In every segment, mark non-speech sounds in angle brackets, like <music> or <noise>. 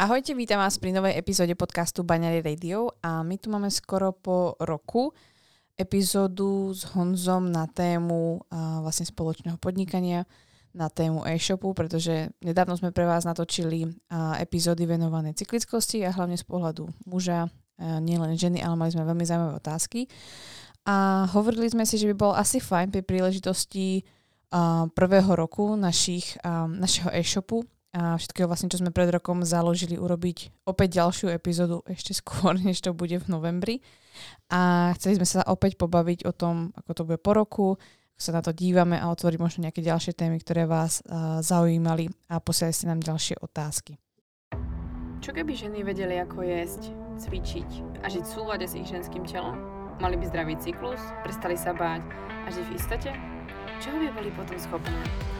Ahojte, vítam vás pri novej epizóde podcastu Baňary Radio a my tu máme skoro po roku epizódu s Honzom na tému a, vlastne spoločného podnikania, na tému e-shopu, pretože nedávno sme pre vás natočili a, epizódy venované cyklickosti a hlavne z pohľadu muža, nielen ženy, ale mali sme veľmi zaujímavé otázky. A hovorili sme si, že by bolo asi fajn pri príležitosti a, prvého roku našich, našeho e-shopu a všetkého vlastne, čo sme pred rokom založili, urobiť opäť ďalšiu epizódu ešte skôr, <laughs> než to bude v novembri. A chceli sme sa opäť pobaviť o tom, ako to bude po roku, ako sa na to dívame a otvoriť možno nejaké ďalšie témy, ktoré vás uh, zaujímali a posielali ste nám ďalšie otázky. Čo keby ženy vedeli, ako jesť, cvičiť a žiť v súlade s ich ženským telom? Mali by zdravý cyklus, prestali sa báť a žiť v istote? Čoho by boli potom schopné?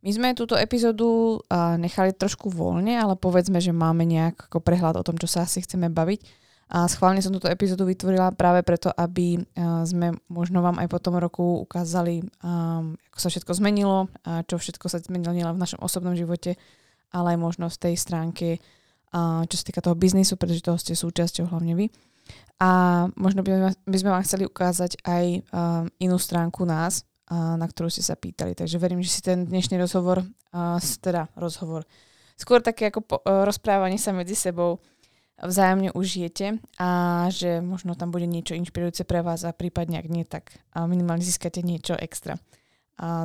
My sme túto epizódu nechali trošku voľne, ale povedzme, že máme nejak ako prehľad o tom, čo sa asi chceme baviť. A schválne som túto epizódu vytvorila práve preto, aby sme možno vám aj po tom roku ukázali, ako sa všetko zmenilo, a čo všetko sa zmenilo nielen v našom osobnom živote, ale aj možno v tej stránke, čo sa týka toho biznisu, pretože toho ste súčasťou hlavne vy. A možno by, by sme vám chceli ukázať aj inú stránku nás, na ktorú ste sa pýtali. Takže verím, že si ten dnešný rozhovor, teda rozhovor, skôr také ako po, e, rozprávanie sa medzi sebou vzájomne užijete a že možno tam bude niečo inšpirujúce pre vás a prípadne ak nie, tak minimálne získate niečo extra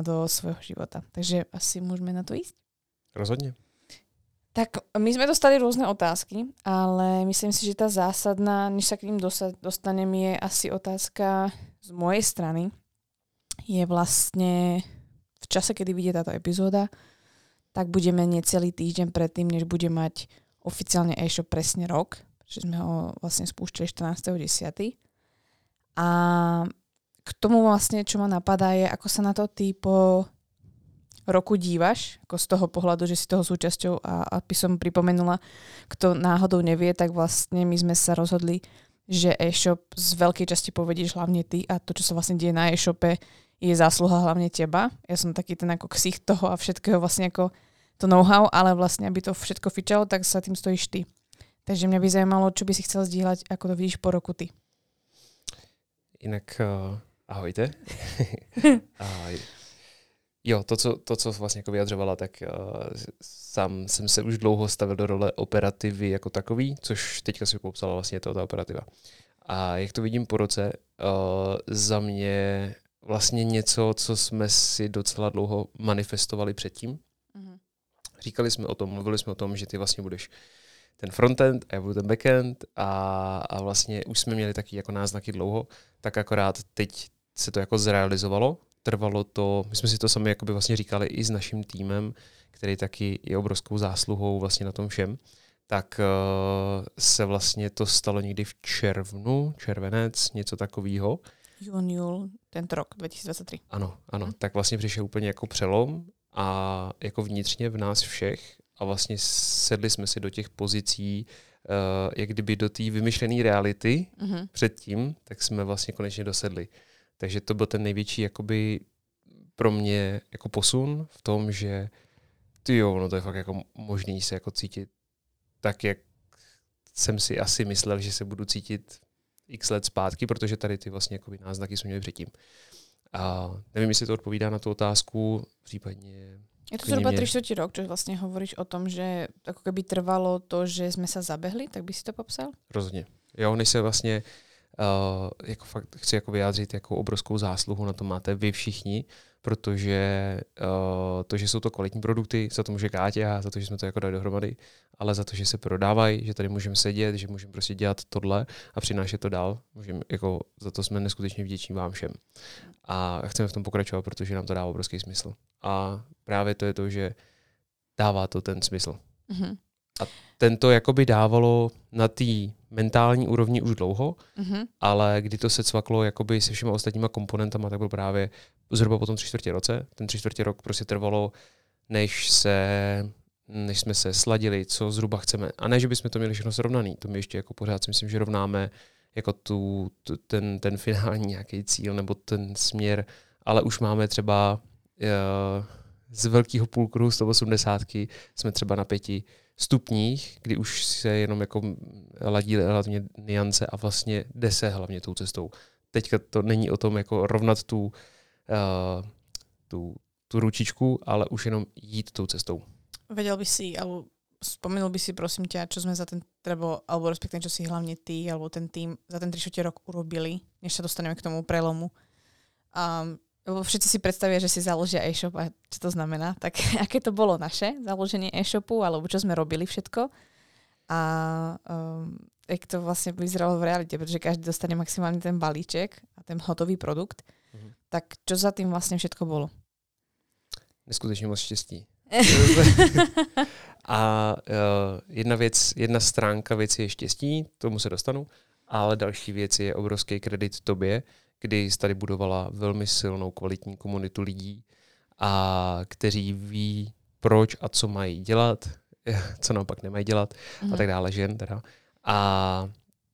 do svojho života. Takže asi môžeme na to ísť? Rozhodne. Tak my sme dostali rôzne otázky, ale myslím si, že tá zásadná, než sa k ním dostaneme, je asi otázka z mojej strany, je vlastne v čase, kedy vyjde táto epizóda, tak budeme necelý týždeň predtým, než bude mať oficiálne e-shop presne rok, že sme ho vlastne spúšťali 14.10. A k tomu vlastne, čo ma napadá, je, ako sa na to ty po roku dívaš, ako z toho pohľadu, že si toho súčasťou a aby som pripomenula, kto náhodou nevie, tak vlastne my sme sa rozhodli, že e-shop z veľkej časti povedíš hlavne ty a to, čo sa vlastne deje na e-shope, je zásluha hlavne teba. Ja som taký ten ako ksich toho a všetkého vlastne ako to know-how, ale vlastne, aby to všetko fičalo, tak sa tým stojíš ty. Takže mňa by zajímalo, čo by si chcel zdieľať, ako to vidíš po roku ty. Jinak uh, ahojte. <laughs> uh, jo, to co, to, co vlastně jako vyjadřovala, tak uh, sám jsem se už dlouho stavil do role operativy jako takový, což teďka si popsala vlastně to ta operativa. A jak to vidím po roce, uh, za mě vlastně něco, co jsme si docela dlouho manifestovali předtím. Mm-hmm. Říkali jsme o tom, mluvili jsme o tom, že ty vlastně budeš ten frontend a já budu ten backend a, a vlastně už jsme měli taky jako náznaky dlouho, tak akorát teď se to jako zrealizovalo. Trvalo to, my jsme si to sami jakoby vlastně říkali i s naším týmem, který taky je obrovskou zásluhou vlastně na tom všem, tak uh, se vlastně to stalo někdy v červnu, červenec, něco takového. Jún, júl, tento rok 2023. Ano, ano. Hmm. Tak vlastně přišel úplně jako přelom a jako vnitřně v nás všech a vlastně sedli jsme si do těch pozicí, uh, jak kdyby do té vymyšlené reality mm-hmm. předtím, tak jsme vlastně konečně dosedli. Takže to byl ten největší jakoby pro mě jako posun v tom, že ty jo, no to je fakt jako možný se jako cítit tak, jak jsem si asi myslel, že se budu cítit x let zpátky, protože tady ty vlastně jakoby náznaky jsme měli předtím. A nevím, jestli to odpovídá na tu otázku, případně... Je to zhruba 3 čtvrtí rok, čo vlastně hovoríš o tom, že ako keby trvalo to, že jsme se zabehli, tak by si to popsal? Rozhodně. Jo, než se vlastně uh, jako fakt chci jako vyjádřit jako obrovskou zásluhu na to máte vy všichni, protože uh, to, že jsou to kvalitní produkty, za to může a za to, že jsme to jako dali dohromady, ale za to, že se prodávají, že tady můžeme sedět, že můžeme prostě dělat tohle a přinášet to dál. Můžeme, jako, za to jsme neskutečně vděční vám všem. A chceme v tom pokračovat, protože nám to dá obrovský smysl. A právě to je to, že dává to ten smysl. Mhm. Ten to jakoby dávalo na té mentální úrovni už dlouho, Mhm. ale kdy to se cvaklo jakoby se všema ostatníma komponentama, tak byl právě zhruba po tom tři čtvrtě roce. Ten tři čtvrtě rok prostě trvalo, než se než jsme se sladili, co zhruba chceme. A ne, že bychom to měli všechno srovnaný, to my ještě jako pořád si myslím, že rovnáme jako tu, tu, ten, ten finální nějaký cíl nebo ten směr, ale už máme třeba uh, z velkého půlkruhu 180 jsme třeba na pěti stupních, kdy už se jenom jako ladí hlavně niance a vlastně jde se hlavně tou cestou. Teďka to není o tom jako rovnat tu, uh, tu, tu ručičku, ale už jenom jít tou cestou. Vedel by si, alebo spomenul by si prosím ťa, čo sme za ten, treba, alebo respektíve čo si hlavne ty, alebo ten tým za ten 3 rok urobili, než sa dostaneme k tomu prelomu. Um, lebo všetci si predstavia, že si založia e-shop a čo to znamená. Tak <laughs> aké to bolo naše založenie e-shopu, alebo čo sme robili všetko. A um, jak to vlastne vyzeralo v realite, pretože každý dostane maximálne ten balíček a ten hotový produkt. Mhm. Tak čo za tým vlastne všetko bolo? Neskutečně moc štěstí. <laughs> A uh, jedna věc, jedna stránka věci je štěstí, tomu se dostanu, ale další věc je obrovský kredit tobě, kdy jsi tady budovala velmi silnou kvalitní komunitu lidí, a kteří ví, proč a co mají dělat, <laughs> co naopak nemají dělat Mhm. a tak dále, žen teda. A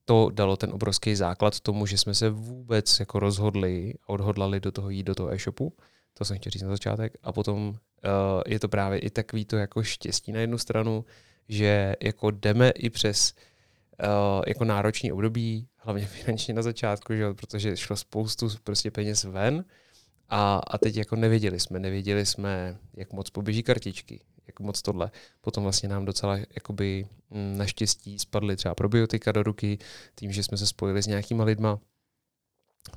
to dalo ten obrovský základ tomu, že jsme se vůbec jako rozhodli a odhodlali do toho jít do toho e-shopu. To jsem chtěl říct na začátek. A potom uh, je to právě i takový to jako štěstí na jednu stranu, že jako jdeme i přes uh, jako náročný období, hlavně finančně na začátku, že jo, protože šlo spoustu prostě peněz ven a, a teď jako nevěděli jsme, nevěděli jsme, jak moc poběží kartičky, jak moc tohle. Potom vlastně nám docela jakoby mm, naštěstí spadly třeba probiotika do ruky, tím, že jsme se spojili s nějakýma lidma.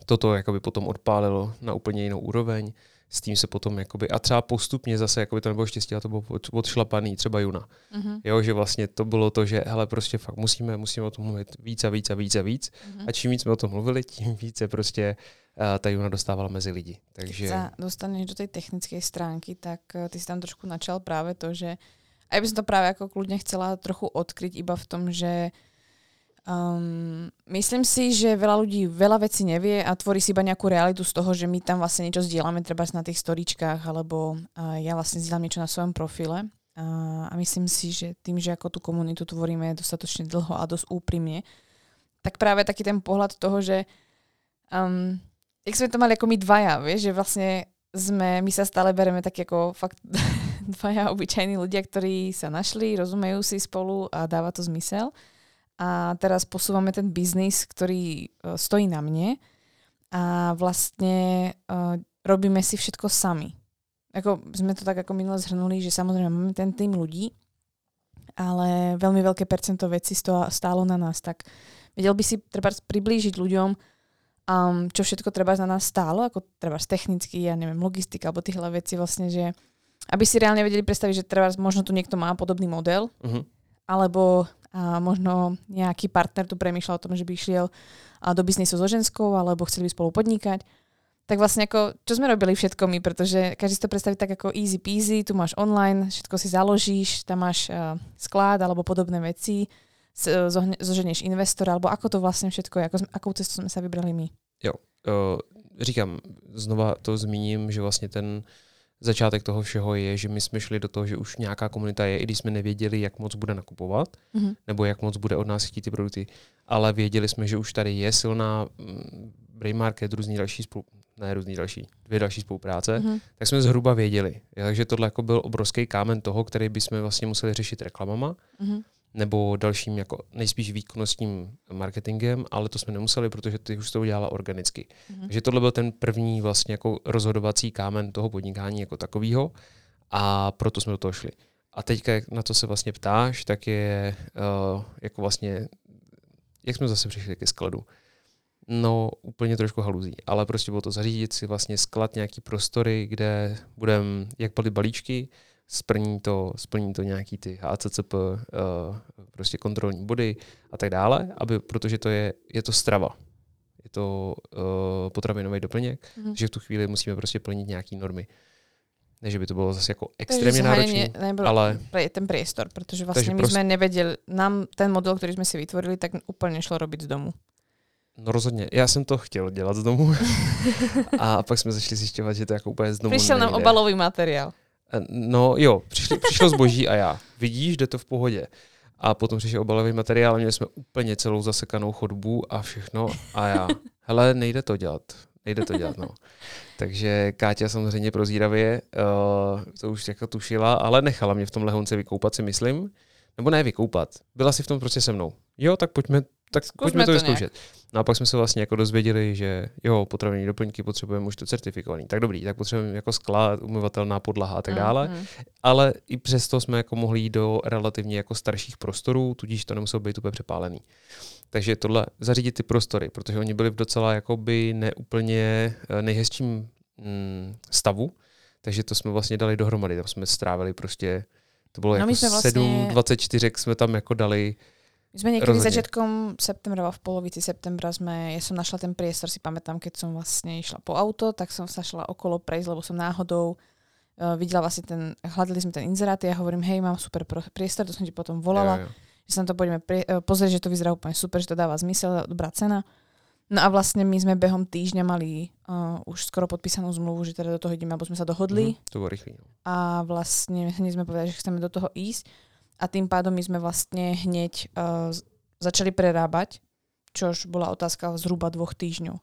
Toto jakoby potom odpálilo na úplně jinou úroveň, s tím se potom jakoby, a třeba postupně zase jakoby to nebylo štěstí, a to bylo od- odšlapaný, třeba Juna. Mhm. Jo, že vlastně to bylo to, že hele, prostě fakt musíme, musíme o tom mluvit víc a víc a víc a víc. Mhm. A čím víc jsme o tom mluvili, tím více prostě uh, ta Juna dostávala mezi lidi. Takže sa dostaneš do tej technickej stránky, tak eh, ty si tam trošku načal práve to, že a ja by som to práve ako kľudne chcela trochu odkryť iba v tom, že um, myslím si, že veľa ľudí veľa vecí nevie a tvorí si iba nejakú realitu z toho, že my tam vlastne niečo zdieľame treba na tých storičkách alebo uh, ja vlastne zdieľam niečo na svojom profile. A, a myslím si, že tým, že ako tú komunitu tvoríme dostatočne dlho a dosť úprimne, tak práve taký ten pohľad toho, že um, jak sme to mali ako my dvaja, vieš, že vlastne sme, my sa stále bereme tak ako fakt <laughs> dvaja obyčajní ľudia, ktorí sa našli, rozumejú si spolu a dáva to zmysel. A teraz posúvame ten biznis, ktorý uh, stojí na mne a vlastne uh, robíme si všetko sami. Ako sme to tak ako minule zhrnuli, že samozrejme máme ten tým ľudí, ale veľmi veľké percento sto- stálo na nás. Tak vedel by si treba priblížiť ľuďom, um, čo všetko treba na nás stálo, ako treba technicky, ja neviem, logistika alebo týchto veci vlastne, že aby si reálne vedeli predstaviť, že treba možno tu niekto má podobný model, uh-huh. alebo a možno nejaký partner tu premýšľal o tom, že by išiel do biznisu so ženskou, alebo chceli by spolu podnikať. Tak vlastne ako, čo sme robili všetko my, pretože každý si to predstaví tak ako easy peasy, tu máš online, všetko si založíš, tam máš uh, sklad alebo podobné veci, zohne- zoženieš investora, alebo ako to vlastne všetko je, ako, akou cestu sme sa vybrali my. uh, říkám, znova to zmíním, že vlastně ten začátek toho všeho je, že my jsme šli do toho, že už nějaká komunita je, i když jsme nevěděli, jak moc bude nakupovat, Mhm. nebo jak moc bude od nás chtít ty produkty, ale věděli jsme, že už tady je silná mm, Brain Market, různý další spolu, ne různý další, dvě další spolupráce, Mhm. tak jsme zhruba věděli. Takže tohle jako byl obrovský kámen toho, který bychom vlastně museli řešit reklamama, Mhm. Nebo dalším jako nejspíš výkonnostním marketingem, ale to jsme nemuseli, protože ty už to udělala organicky. Mhm. Takže tohle byl ten první vlastně jako rozhodovací kámen toho podnikání jako takového a proto jsme do toho šli. A teďka, jak na to se vlastně ptáš, tak je uh, jako vlastně, jak jsme zase přišli ke skladu. No, úplně trošku haluzí, ale prostě bylo to zařídit si vlastně sklad nějaký prostory, kde budeme, jak byly balíčky, splní to, splní to nějaký ty HCCP, uh, prostě kontrolní body a tak dále, aby, protože to je, je to strava. Je to uh, potravinový doplněk, Mhm. že v tu chvíli musíme prostě plnit nějaké normy. Ne, že by to bylo zase jako extrémně náročné, ale... ten priestor, protože vlastně my prostě... jsme nevěděli, nám ten model, který jsme si vytvorili, tak úplně šlo robiť z domu. No rozhodně. Já jsem to chtěl dělat z domu. <laughs> a pak jsme začali zjišťovat, že to jako úplně z domu Přišel nejde. nám obalový materiál. Eh, no jo, přišlo, přišlo zboží a já. Vidíš, jde to v pohodě. A potom přišel obalový materiál měli jsme úplně celou zasekanou chodbu a všechno. A já, hele, nejde to dělat. Nejde to dělat, no. Takže Káťa samozřejmě prozíravě uh, to už jako tušila, ale nechala mě v tom lehonce vykoupat si myslím. Nebo ne vykoupat. Byla si v tom prostě se mnou. Jo, tak pojďme tak Zkusme pojďme to, vyzkoušet. No a pak jsme se vlastně jako dozvěděli, že jo, potravinní doplňky potřebujeme už to certifikovaný. Tak dobrý, tak potřebujeme jako skla, umyvatelná podlaha a tak dále. Mm-hmm. Ale i přesto jsme jako mohli jít do relativně jako starších prostorů, tudíž to nemuselo být úplně přepálený. Takže tohle zařídit ty prostory, protože oni byli v docela jakoby neúplně eh, nejhezčím mm, stavu, takže to jsme vlastně dali dohromady. Tam jsme strávili prostě, to bylo no jako vlastně... 7, 24 jsme tam jako dali my sme niekedy Rozhodne. začiatkom septembra, v polovici septembra sme, ja som našla ten priestor, si pamätám, keď som vlastne išla po auto, tak som sa šla okolo prejsť, lebo som náhodou uh, videla vlastne ten, hľadali sme ten inzerát a ja hovorím, hej, mám super priestor, to som ti potom volala, jo, jo. že sa na to poďme pri, uh, pozrieť, že to vyzerá úplne super, že to dáva zmysel, dobrá cena. No a vlastne my sme behom týždňa mali uh, už skoro podpísanú zmluvu, že teda do toho ideme, alebo sme sa dohodli. Mm, to bolo rýchlo. No. A vlastne hneď sme povedali, že chceme do toho ísť a tým pádom my sme vlastne hneď uh, začali prerábať, čož bola otázka zhruba dvoch týždňov.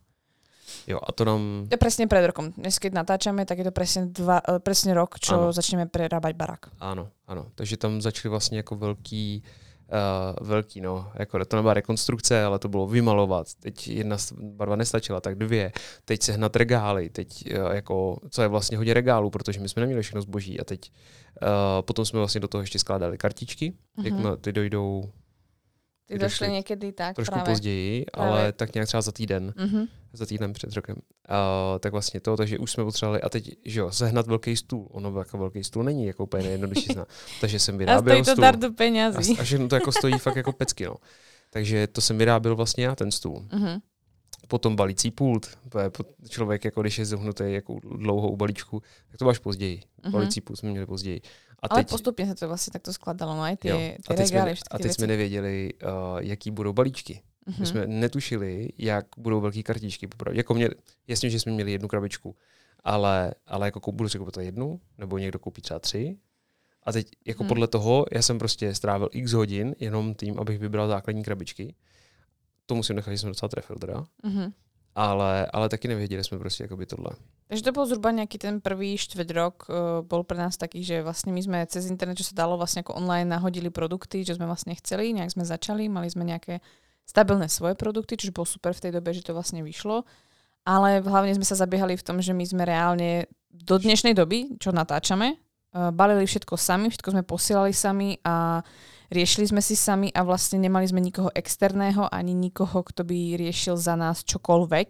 Jo, a to nám... To je presne pred rokom. Dnes, keď natáčame, tak je to presne, dva, uh, presne rok, čo ano. začneme prerábať barak. Ano, ano. Takže tam začali vlastně jako velký uh, velký, no, jako to nebyla rekonstrukce, ale to bylo vymalovat. Teď jedna barva nestačila, tak dvě. Teď sehnat regály, teď uh, jako, co je vlastně hodně regálů, protože my jsme neměli všechno zboží a teď uh, potom jsme vlastně do toho ještě skládali kartičky, mm-hmm. jak ty dojdou ty došly někdy tak Trošku právě. později, právě. ale tak nějak třeba za týden. Mm-hmm. Za týden před rokem. Uh, tak vlastně to, takže už jsme potřebovali, a teď, že jo, sehnat velký stůl. Ono jako velký stůl není jako úplně nejjednodušší zna. <laughs> Takže jsem vyráběl a stojí to dardu penězí. A, a všechno to jako stojí fakt jako pecky, no. Takže to jsem vyráběl vlastně já, ten stůl. Mm-hmm. Potom balící pult. Člověk, jako když je zohnutý jako dlouhou balíčku, tak to máš později. Mm-hmm. Balící pult jsme měli později. A Ale teď, postupně se to vlastně takto skladalo, no, ty, jo. ty a teď regály, jsme, A teď věci. jsme nevěděli, uh, jaký budou balíčky. Mm-hmm. My mhm. jsme netušili, jak budou velké kartičky. Jako mě, jasně, že jsme měli jednu krabičku, ale, ale jako budu si koupit jednu, nebo někdo koupí třeba tři. A teď jako hmm. podle toho, já jsem prostě strávil x hodin jenom tím, abych vybral základní krabičky. To musím nechat, že jsem docela trefil teda. Mm-hmm ale, ale taky nevěděli jsme prostě jakoby tohle. Takže to byl zhruba nějaký ten prvý štvrť rok, uh, bol pre nás taký, že vlastně my jsme cez internet, čo se dalo vlastně jako online, nahodili produkty, že jsme vlastně chceli, nějak jsme začali, mali jsme nějaké stabilné svoje produkty, což bylo super v té době, že to vlastně vyšlo. Ale hlavně jsme se zaběhali v tom, že my jsme reálně do dnešnej doby, čo natáčame, uh, balili všetko sami, všetko jsme posílali sami a riešili sme si sami a vlastne nemali sme nikoho externého ani nikoho, kto by riešil za nás čokoľvek.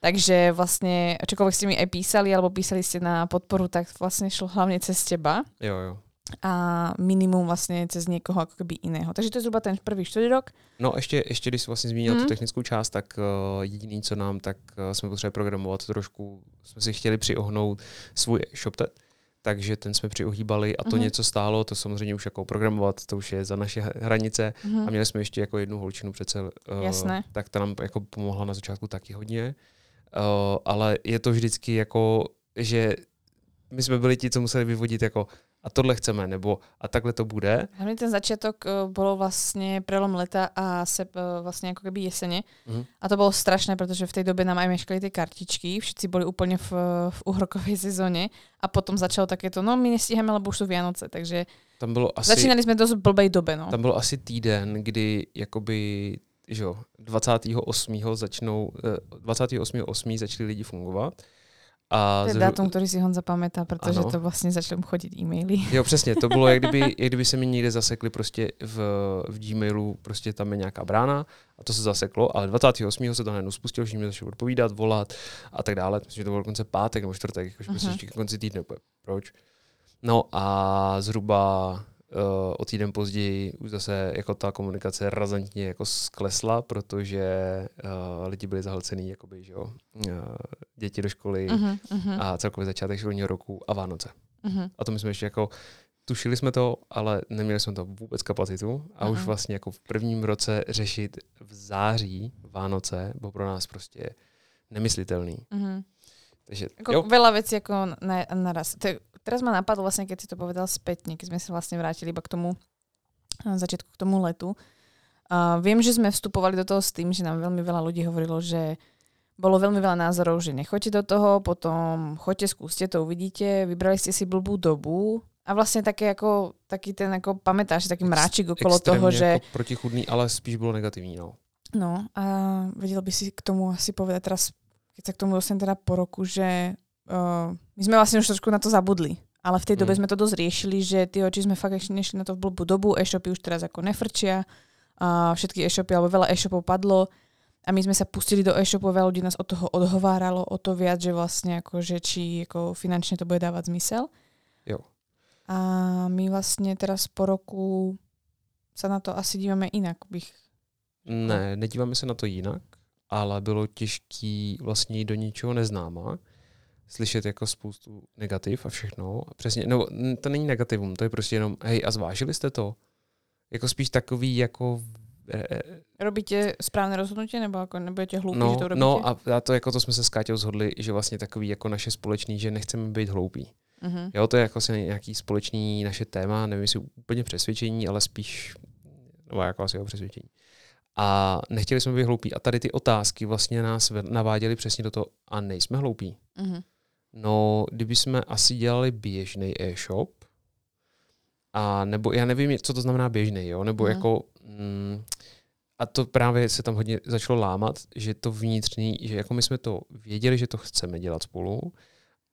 Takže vlastne čokoľvek ste mi aj písali alebo písali ste na podporu, tak vlastne šlo hlavne cez teba. Jo, jo. A minimum vlastně cez někoho jako keby jiného. Takže to je zhruba ten první čtvrtý rok. No ještě, ještě když jsi vlastně zmínil mm. tu technickou část, tak uh, jediný, co nám, tak uh, jsme potřebovali programovat trošku, jsme si chtěli přiohnout svůj ShopTet takže ten jsme přiohýbali a to mm-hmm. něco stálo, to samozřejmě už jako programovat, to už je za naše hranice mm-hmm. a měli jsme ještě jako jednu holčinu přece, uh, Jasné. tak ta nám jako pomohla na začátku taky hodně, uh, ale je to vždycky jako, že my jsme byli ti, co museli vyvodit jako a tohle chceme, nebo a takhle to bude. Hlavně ten začátek uh, bylo vlastně prelom leta a se uh, vlastně jako keby jeseně. Mm-hmm. A to bylo strašné, protože v té době nám aj meškali ty kartičky, všichni byli úplně v, v uhrokové sezóně a potom začalo takéto, no my nestíháme, lebo už jsou Vianoce, takže tam bylo asi, začínali jsme dost blbej době. No. Tam bylo asi týden, kdy jakoby že 28. začnou, 28. Eh, 8. začali lidi fungovat a to je zru... datum, který si Honza pamätá, protože ano. to vlastně začalo chodit e-maily. Jo, přesně, to bylo, jak kdyby, <laughs> jak kdyby se mi někde zasekli prostě v, v Gmailu, prostě tam je nějaká brána a to se zaseklo, ale 28. se to najednou spustilo, že mi začalo odpovídat, volat a tak dále. Myslím, že to bylo dokonce pátek nebo čtvrtek, jakože uh-huh. prostě konci týdne. Proč? No a zhruba uh, o týden později už zase jako ta komunikace razantně jako sklesla, protože uh, lidi byli zahlcený, jakoby, že jo, uh, děti do školy uh-huh, uh-huh. a celkově začátek školního roku a Vánoce. Mhm. A to my jsme ještě jako tušili jsme to, ale neměli jsme to vůbec kapacitu a už Mhm. vlastně jako v prvním roce řešit v září Vánoce bylo pro nás prostě nemyslitelný. Mhm. Takže Ako jo, veľa vecí ako na, naraz. To je, teraz ma napadlo vlastne, keď si to povedal spätne, keď sme sa vlastne vrátili iba k tomu a začiatku k tomu letu. A viem, že sme vstupovali do toho s tým, že nám veľmi veľa ľudí hovorilo, že bolo veľmi veľa názorov, že nechoďte do toho, potom choďte, skúste to, uvidíte, vybrali ste si blbú dobu a vlastne také ako, taký ten, ako pamätáš, taký mráčik okolo toho, že jako protichudný, ale spíš bylo negativní. No. No a vedel by si k tomu asi povedať teraz, keď sa k tomu dostanem teda po roku, že uh, my sme vlastne už trošku na to zabudli. Ale v tej dobe Mm. sme to dosť riešili, že ty oči sme fakt ešte nešli na to v blbú dobu, e-shopy už teraz ako nefrčia, a všetky e-shopy, alebo veľa e-shopov padlo a my sme sa pustili do e-shopov, veľa ľudí nás od toho odhováralo, o to viac, že vlastne ako, že či ako finančne to bude dávať zmysel. Jo. A my vlastne teraz po roku sa na to asi dívame inak, bych Ne, nedíváme se na to jinak, ale bylo těžký vlastně jít do ničeho neznáma, slyšet jako spoustu negativ a všechno. A přesně, no to není negativum, to je prostě jenom, hej, a zvážili jste to? Jako spíš takový jako eh, Robíte správné rozhodnutie, nebo ako nebudete hlúpi, No, že to robíte? no a, a to jako to jsme se s Káťou zhodli, že vlastně takový jako naše společný, že nechceme být hloupí. uh-huh. Jo, to je jako nějaký společný naše téma, nevím jestli úplně přesvědčení, ale spíš, no jako asi o přesvědčení. A nechtěli jsme být hloupí. A tady ty otázky vlastně nás naváděly přesně do toho, a nejsme hloupí. Uh-huh. No, kdyby jsme asi dělali běžný e-shop, a nebo já nevím, co to znamená běžný, jo, nebo Mhm. jako, mm, a to právě se tam hodně začalo lámat, že to vnitřní, že jako my jsme to věděli, že to chceme dělat spolu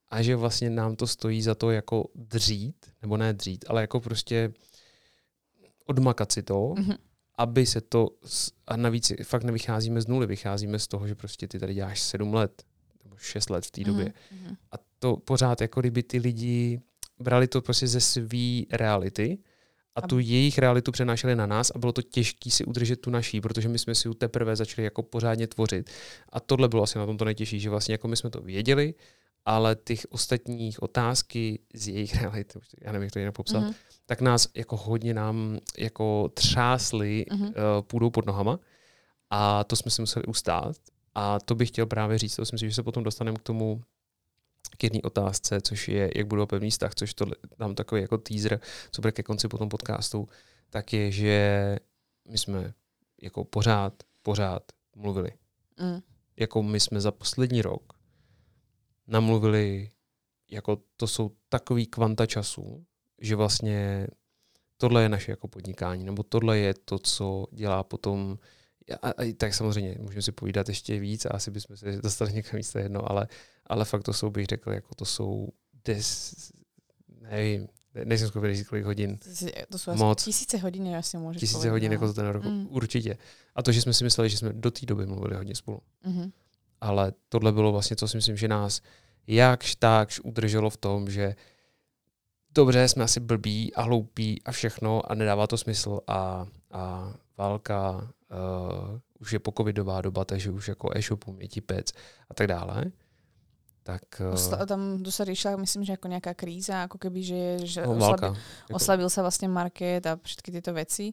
a že vlastně nám to stojí za to jako dřít, nebo ne dřít, ale jako prostě odmakat si to, Uh-huh. aby se to, a navíc fakt nevycházíme z nuly, vycházíme z toho, že prostě ty tady děláš sedm let, nebo šest let v té době. Uh-huh. A to pořád, jako kdyby ty lidi brali to prostě ze své reality a tu jejich realitu přenášeli na nás a bylo to těžké si udržet tu naší, protože my jsme si ji teprve začali jako pořádně tvořit. A tohle bylo asi na tom to nejtěžší, že vlastně jako my jsme to věděli, ale těch ostatních otázky z jejich <laughs> reality, já nevím, jak to jinak popsat, Uh-huh. tak nás jako hodně nám jako třásli Mhm. uh, půdou pod nohama a to jsme si museli ustát. A to bych chtěl právě říct, to si myslím, že se potom dostaneme k tomu k jedné otázce, což je, jak budou pevný vztah, což to dám takový jako teaser, co bude ke konci potom podcastu, tak je, že my jsme jako pořád, pořád mluvili. Uh-huh. Jako my jsme za poslední rok namluvili, jako to jsou takový kvanta času, že vlastně tohle je naše jako podnikání, nebo tohle je to, co dělá potom a, a tak samozřejmě můžeme si povídat ještě víc a asi bychom se dostali <laughs> někam víc, to je jedno, ale, ale fakt to jsou, bych řekl, jako to jsou des, nevím, ne- nejsem schopný říct, kolik hodin, To asi Moc. tisíce hodin, asi môžeš tisíce povedať, hodin no. jako za ten rok, Mm. určitě. A to, že jsme si mysleli, že jsme do té doby mluvili hodně spolu. Uh-huh. Ale tohle bylo vlastně, co si myslím, že nás jakž takž udrželo v tom, že dobře, jsme asi blbí a hloupí a všechno a nedává to smysl a, a válka uh, už je pocovidová doba, takže už jako e-shopům je tipec a tak dále. Tak uh, tam sa riešila, myslím, že ako nejaká kríza, ako keby, že, že no, oslabi- válka. Jako, oslabil sa vlastne market a všetky tieto veci.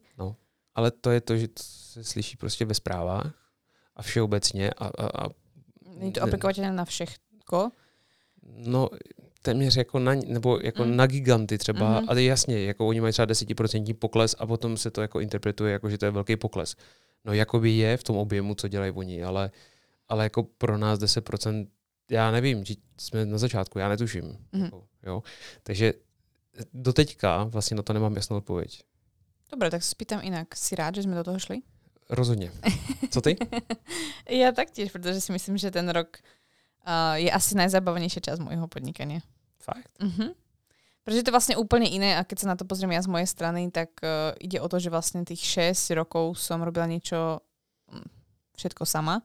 ale to je to, že to se slyší prostě ve zprávách a všeobecně a, a, a Je to Ne. aplikovateľné na všetko. No, téměř jako na, nebo jako Mm. na giganty třeba, Mhm. ale jasně, jako oni mají třeba desetiprocentní pokles a potom se to jako interpretuje jako, že to je velký pokles. No jakoby je v tom objemu, co dělají oni, ale, ale jako pro nás 10%, já nevím, že jsme na začátku, já netuším. Mhm. Jako, jo. Takže do teďka vlastně na to nemám jasnou odpověď. Dobre, tak sa spýtam inak. Si rád, že sme do toho šli? Rozhodně. Co ty? <laughs> ja taktiež, pretože si myslím, že ten rok uh, je asi najzabavnejšia časť môjho podnikania. Fakt. Uh-huh. Pretože je to vlastne úplne iné a keď sa na to pozriem ja z mojej strany, tak uh, ide o to, že vlastne tých 6 rokov som robila niečo mm, všetko sama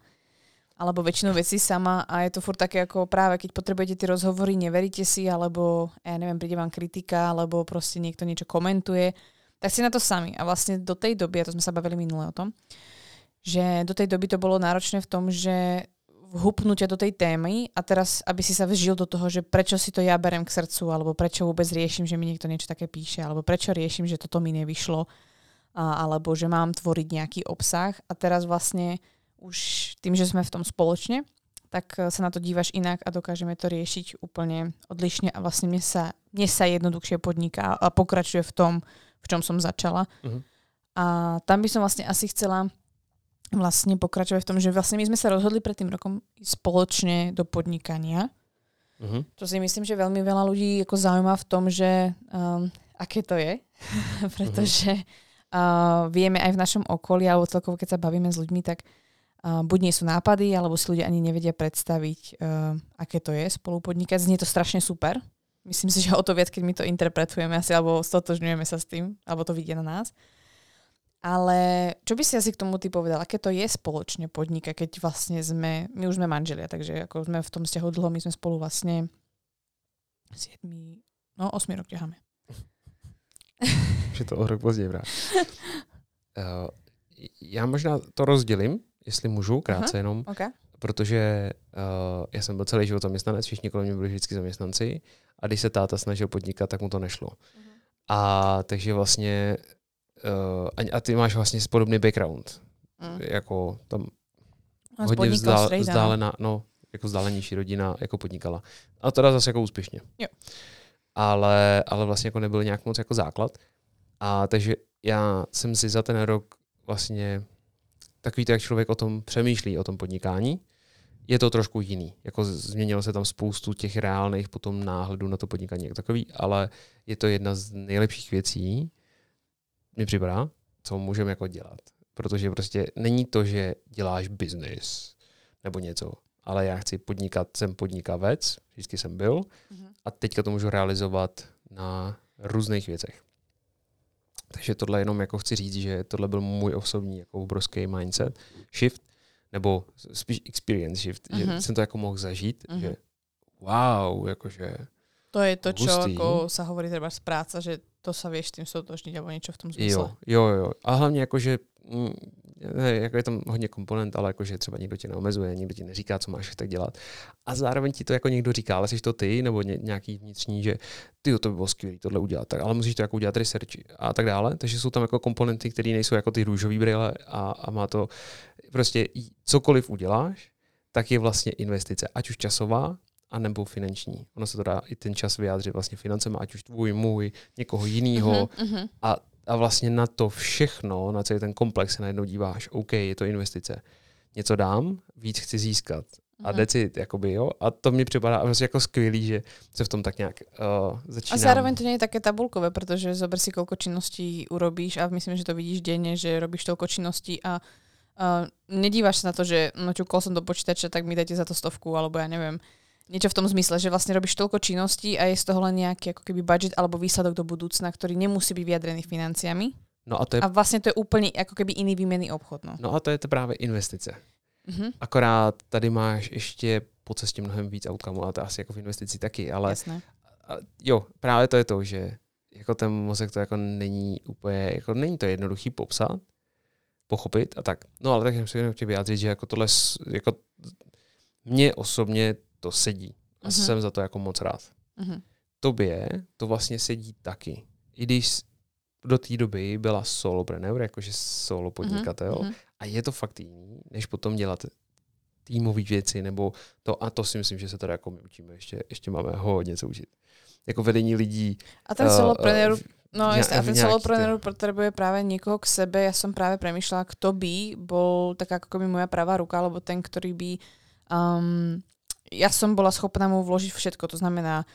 alebo väčšinu vecí sama a je to furt také ako práve, keď potrebujete tie rozhovory, neveríte si, alebo ja neviem, príde vám kritika, alebo proste niekto niečo komentuje, tak si na to sami. A vlastne do tej doby, a to sme sa bavili minule o tom, že do tej doby to bolo náročné v tom, že vhupnutia do tej témy a teraz, aby si sa vžil do toho, že prečo si to ja berem k srdcu, alebo prečo vôbec riešim, že mi niekto niečo také píše, alebo prečo riešim, že toto mi nevyšlo, a, alebo že mám tvoriť nejaký obsah. A teraz vlastne už tým, že sme v tom spoločne, tak e, sa na to dívaš inak a dokážeme to riešiť úplne odlišne a vlastne mne sa, mne sa jednoduchšie podniká a pokračuje v tom, v čom som začala. Uh-huh. A tam by som vlastne asi chcela vlastne pokračovať v tom, že vlastne my sme sa rozhodli pred tým rokom spoločne do podnikania. Uh-huh. To si myslím, že veľmi veľa ľudí ako zaujíma v tom, že um, aké to je, <laughs> pretože uh, vieme aj v našom okolí, alebo celkovo keď sa bavíme s ľuďmi, tak uh, buď nie sú nápady, alebo si ľudia ani nevedia predstaviť, uh, aké to je spolu podnikať. Znie to strašne super. Myslím si, že o to viac, keď my to interpretujeme asi, alebo stotožňujeme sa s tým, alebo to vidia na nás. Ale čo by si asi k tomu ty povedal? Aké to je spoločne podnikať, keď vlastne sme, my už sme manželia, takže ako sme v tom vzťahu dlho, my sme spolu vlastne 7, no 8 rok ťaháme. Že to o rok později uh, <laughs> já možná to rozdělím, jestli můžu, krátce Aha, jenom. Okay. Protože uh, já jsem byl celý život zaměstnanec, všichni kolem mě byli vždycky zaměstnanci a když se táta snažil podnikat, tak mu to nešlo. Uh-huh. A takže vlastně uh, a, a ty máš vlastně podobný background. Mm. Jako tam a hodně vzdál, vzdálená, no, jako vzdálenější rodina jako podnikala. A teda zase jako úspěšně. Jo. Ale, ale vlastně jako nebyl nějak moc jako základ. A takže já jsem si za ten rok vlastně takový to, jak člověk o tom přemýšlí, o tom podnikání, je to trošku jiný. Jako změnilo se tam spoustu těch reálných potom náhledů na to podnikání jako takový, ale je to jedna z nejlepších věcí, mi připadá, co můžeme jako dělat. Protože prostě není to, že děláš biznis nebo něco, ale já chci podnikat, jsem podnikavec, vždycky jsem byl mm-hmm. a teďka to můžu realizovat na různých věcech. Takže tohle jenom jako chci říct, že tohle byl můj osobní jako obrovský mindset shift, nebo spíš experience shift, mm-hmm. že mhm. jsem to jako mohl zažít, mm-hmm. že wow, jakože to je to, čo ako sa hovorí treba z práca, že to sa vieš tým sotožniť alebo niečo v tom zmysle. Jo, jo, jo. A hlavně jako, že mm, ne, jako je tam hodně komponent, ale jako, že třeba někdo tě neomezuje, někdo ti neříká, co máš tak dělat. A zároveň ti to jako někdo říká, ale jsi to ty, nebo ně, nějaký vnitřní, že ty to by bylo skvělé tohle udělat, tak, ale musíš to jako udělat research a tak dále. Takže jsou tam jako komponenty, které nejsou jako ty růžové brýle a, a má to prostě cokoliv uděláš, tak je vlastně investice, ať už časová, a nebo finanční. Ono se to dá i ten čas vyjádřit vlastně financema, ať už tvůj, můj, někoho jiného. Uh-huh, uh-huh. A, a vlastně na to všechno, na celý ten komplex se najednou díváš, OK, je to investice. Něco dám, víc chci získat. A uh-huh. decid, jakoby, jo. A to mi připadá prostě jako skvělý, že se v tom tak nějak uh, začíná. A zároveň to je také tabulkové, protože zober si, koľko činností urobíš a myslím, že to vidíš denne, že robíš toľko činností a uh, nedíváš sa na to, že no čukol som do počítača, tak mi dajte za to stovku, alebo ja neviem. Niečo v tom zmysle, že vlastne robíš toľko činností a je z toho len nejaký ako keby budget alebo výsledok do budúcna, ktorý nemusí byť vyjadrený financiami. No a, to je... a vlastne to je úplne ako keby iný výmenný obchod. No, no a to je to právě investice. Mm-hmm. Akorát tady máš ještě po cestě mnohem víc outcome, a to asi jako v investici taky, ale Jasné. A, jo, právě to je to, že jako ten mozek to jako není úplně, jako není to jednoduchý popsat, pochopit a tak. No ale tak jsem chtěl vyjádřit, že jako tohle, jako mně osobně to sedí. A uh-huh. jsem za to jako moc rád. Uh-huh. Tobě to vlastně sedí taky. I když do té doby byla solopreneur, jakože solo podnikatel, uh-huh. a je to fakt jiný, než potom dělat týmové věci, nebo to, a to si myslím, že se tady jako my učíme, ještě, ještě máme hodně co učit. Jako vedení lidí. A ten solopreneur, uh, no a ten solopreneur potrebuje práve niekoho k sebe. Ja som práve premyšľala, kto by bol tak ako by moja pravá ruka, alebo ten, ktorý by um, ja som bola schopná mu vložiť všetko, to znamená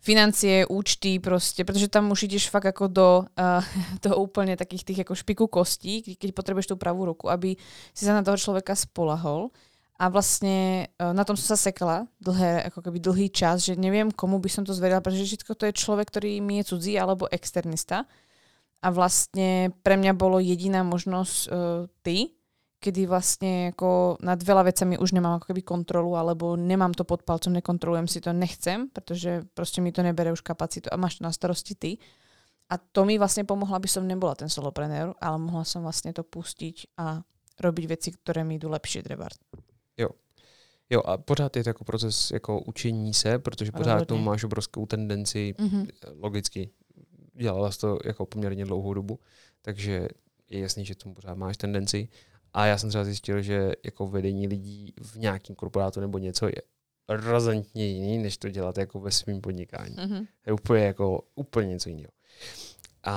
financie, účty proste, pretože tam už ideš fakt ako do, uh, <laughs> do úplne takých tých ako špiku kostí, keď potrebuješ tú pravú ruku, aby si sa na toho človeka spolahol. A vlastne uh, na tom som sa sekla dlhé, ako keby dlhý čas, že neviem, komu by som to zverila, pretože všetko to je človek, ktorý mi je cudzí alebo externista. A vlastne pre mňa bolo jediná možnosť uh, ty, kedy vlastne ako nad veľa vecami už nemám ako keby kontrolu, alebo nemám to pod palcom, nekontrolujem si to, nechcem, pretože proste mi to nebere už kapacitu a máš to na starosti ty. A to mi vlastne pomohlo, aby som nebola ten solopreneur, ale mohla som vlastne to pustiť a robiť veci, ktoré mi idú lepšie, trebárs. Jo. Jo, a pořád je to jako proces jako učení se, protože pořád Rozhodně. k tomu máš obrovskou tendenci, Mhm. logicky, dělala jsi to jako poměrně dlouhou dobu, takže je jasný, že tomu pořád máš tendenci. A já jsem třeba zjistil, že jako vedení lidí v nějakém korporátu nebo něco je razantně jiný, než to dělat jako ve svém podnikání. Mhm. Je úplně jako úplně něco jiného. A,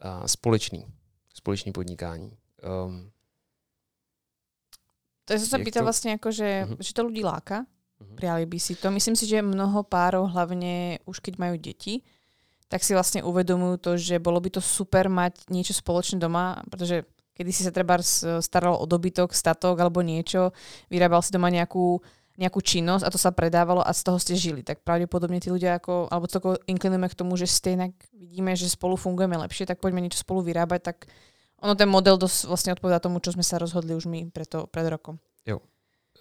a společný, společný podnikání. Um, To je, co sa Jak pýta to- vlastne ako, že, Mhm. že to ľudí láka, mhm. prijali by si to. Myslím si, že mnoho párov, hlavne už keď majú deti, tak si vlastne uvedomujú to, že bolo by to super mať niečo spoločné doma, pretože kedy si sa treba staralo o dobytok, statok alebo niečo, vyrábal si doma nejakú, nejakú činnosť a to sa predávalo a z toho ste žili. Tak pravdepodobne tí ľudia ako, alebo to inklinujeme k tomu, že stejnak vidíme, že spolu fungujeme lepšie, tak poďme niečo spolu vyrábať, tak ono ten model dosť vlastne odpovedá tomu, čo sme sa rozhodli už my preto, pred rokom.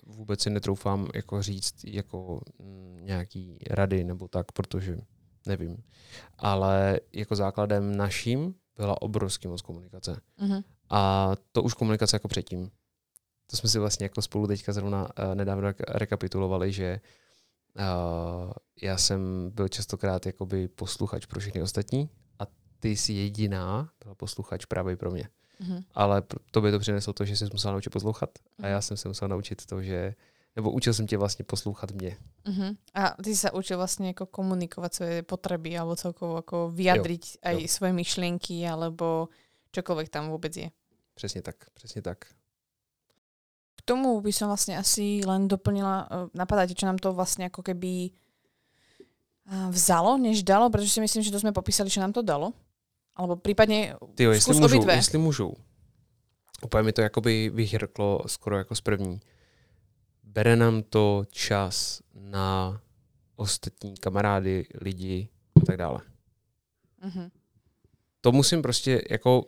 vůbec si netroufám jako říct jako mm, nějaký rady nebo tak, protože nevím. Ale jako základem naším byla obrovský moc komunikace. Mhm. A to už komunikace jako předtím. To jsme si vlastně jako spolu teďka zrovna uh, nedávno rek- rekapitulovali, že uh, já jsem byl častokrát jakoby posluchač pro všechny ostatní a ty jsi jediná byla posluchač právě pro mě. Mhm. Ale to by to přineslo to, že jsi musela naučit poslouchat a Mhm. já jsem se musel naučit to, že nebo učil jsem tě vlastně poslouchat mě. Uh-huh. A ty sa učil vlastne ako komunikovať svoje potreby alebo celkovo ako vyjadriť aj jo. svoje myšlienky alebo čokoľvek tam vôbec je. Přesně tak, přesně tak. K tomu by som vlastne asi len doplnila, eh, napadáte, čo nám to vlastne ako keby eh, vzalo, než dalo, pretože si myslím, že to sme popísali, čo nám to dalo. Alebo prípadne Ty jo, jestli můžu, obidve. jestli můžu. Úplně mi to jakoby vyhrklo skoro jako z první. Bere nám to čas na ostatní kamarády, lidi a tak dále. Uh-huh. To musím prostě jako,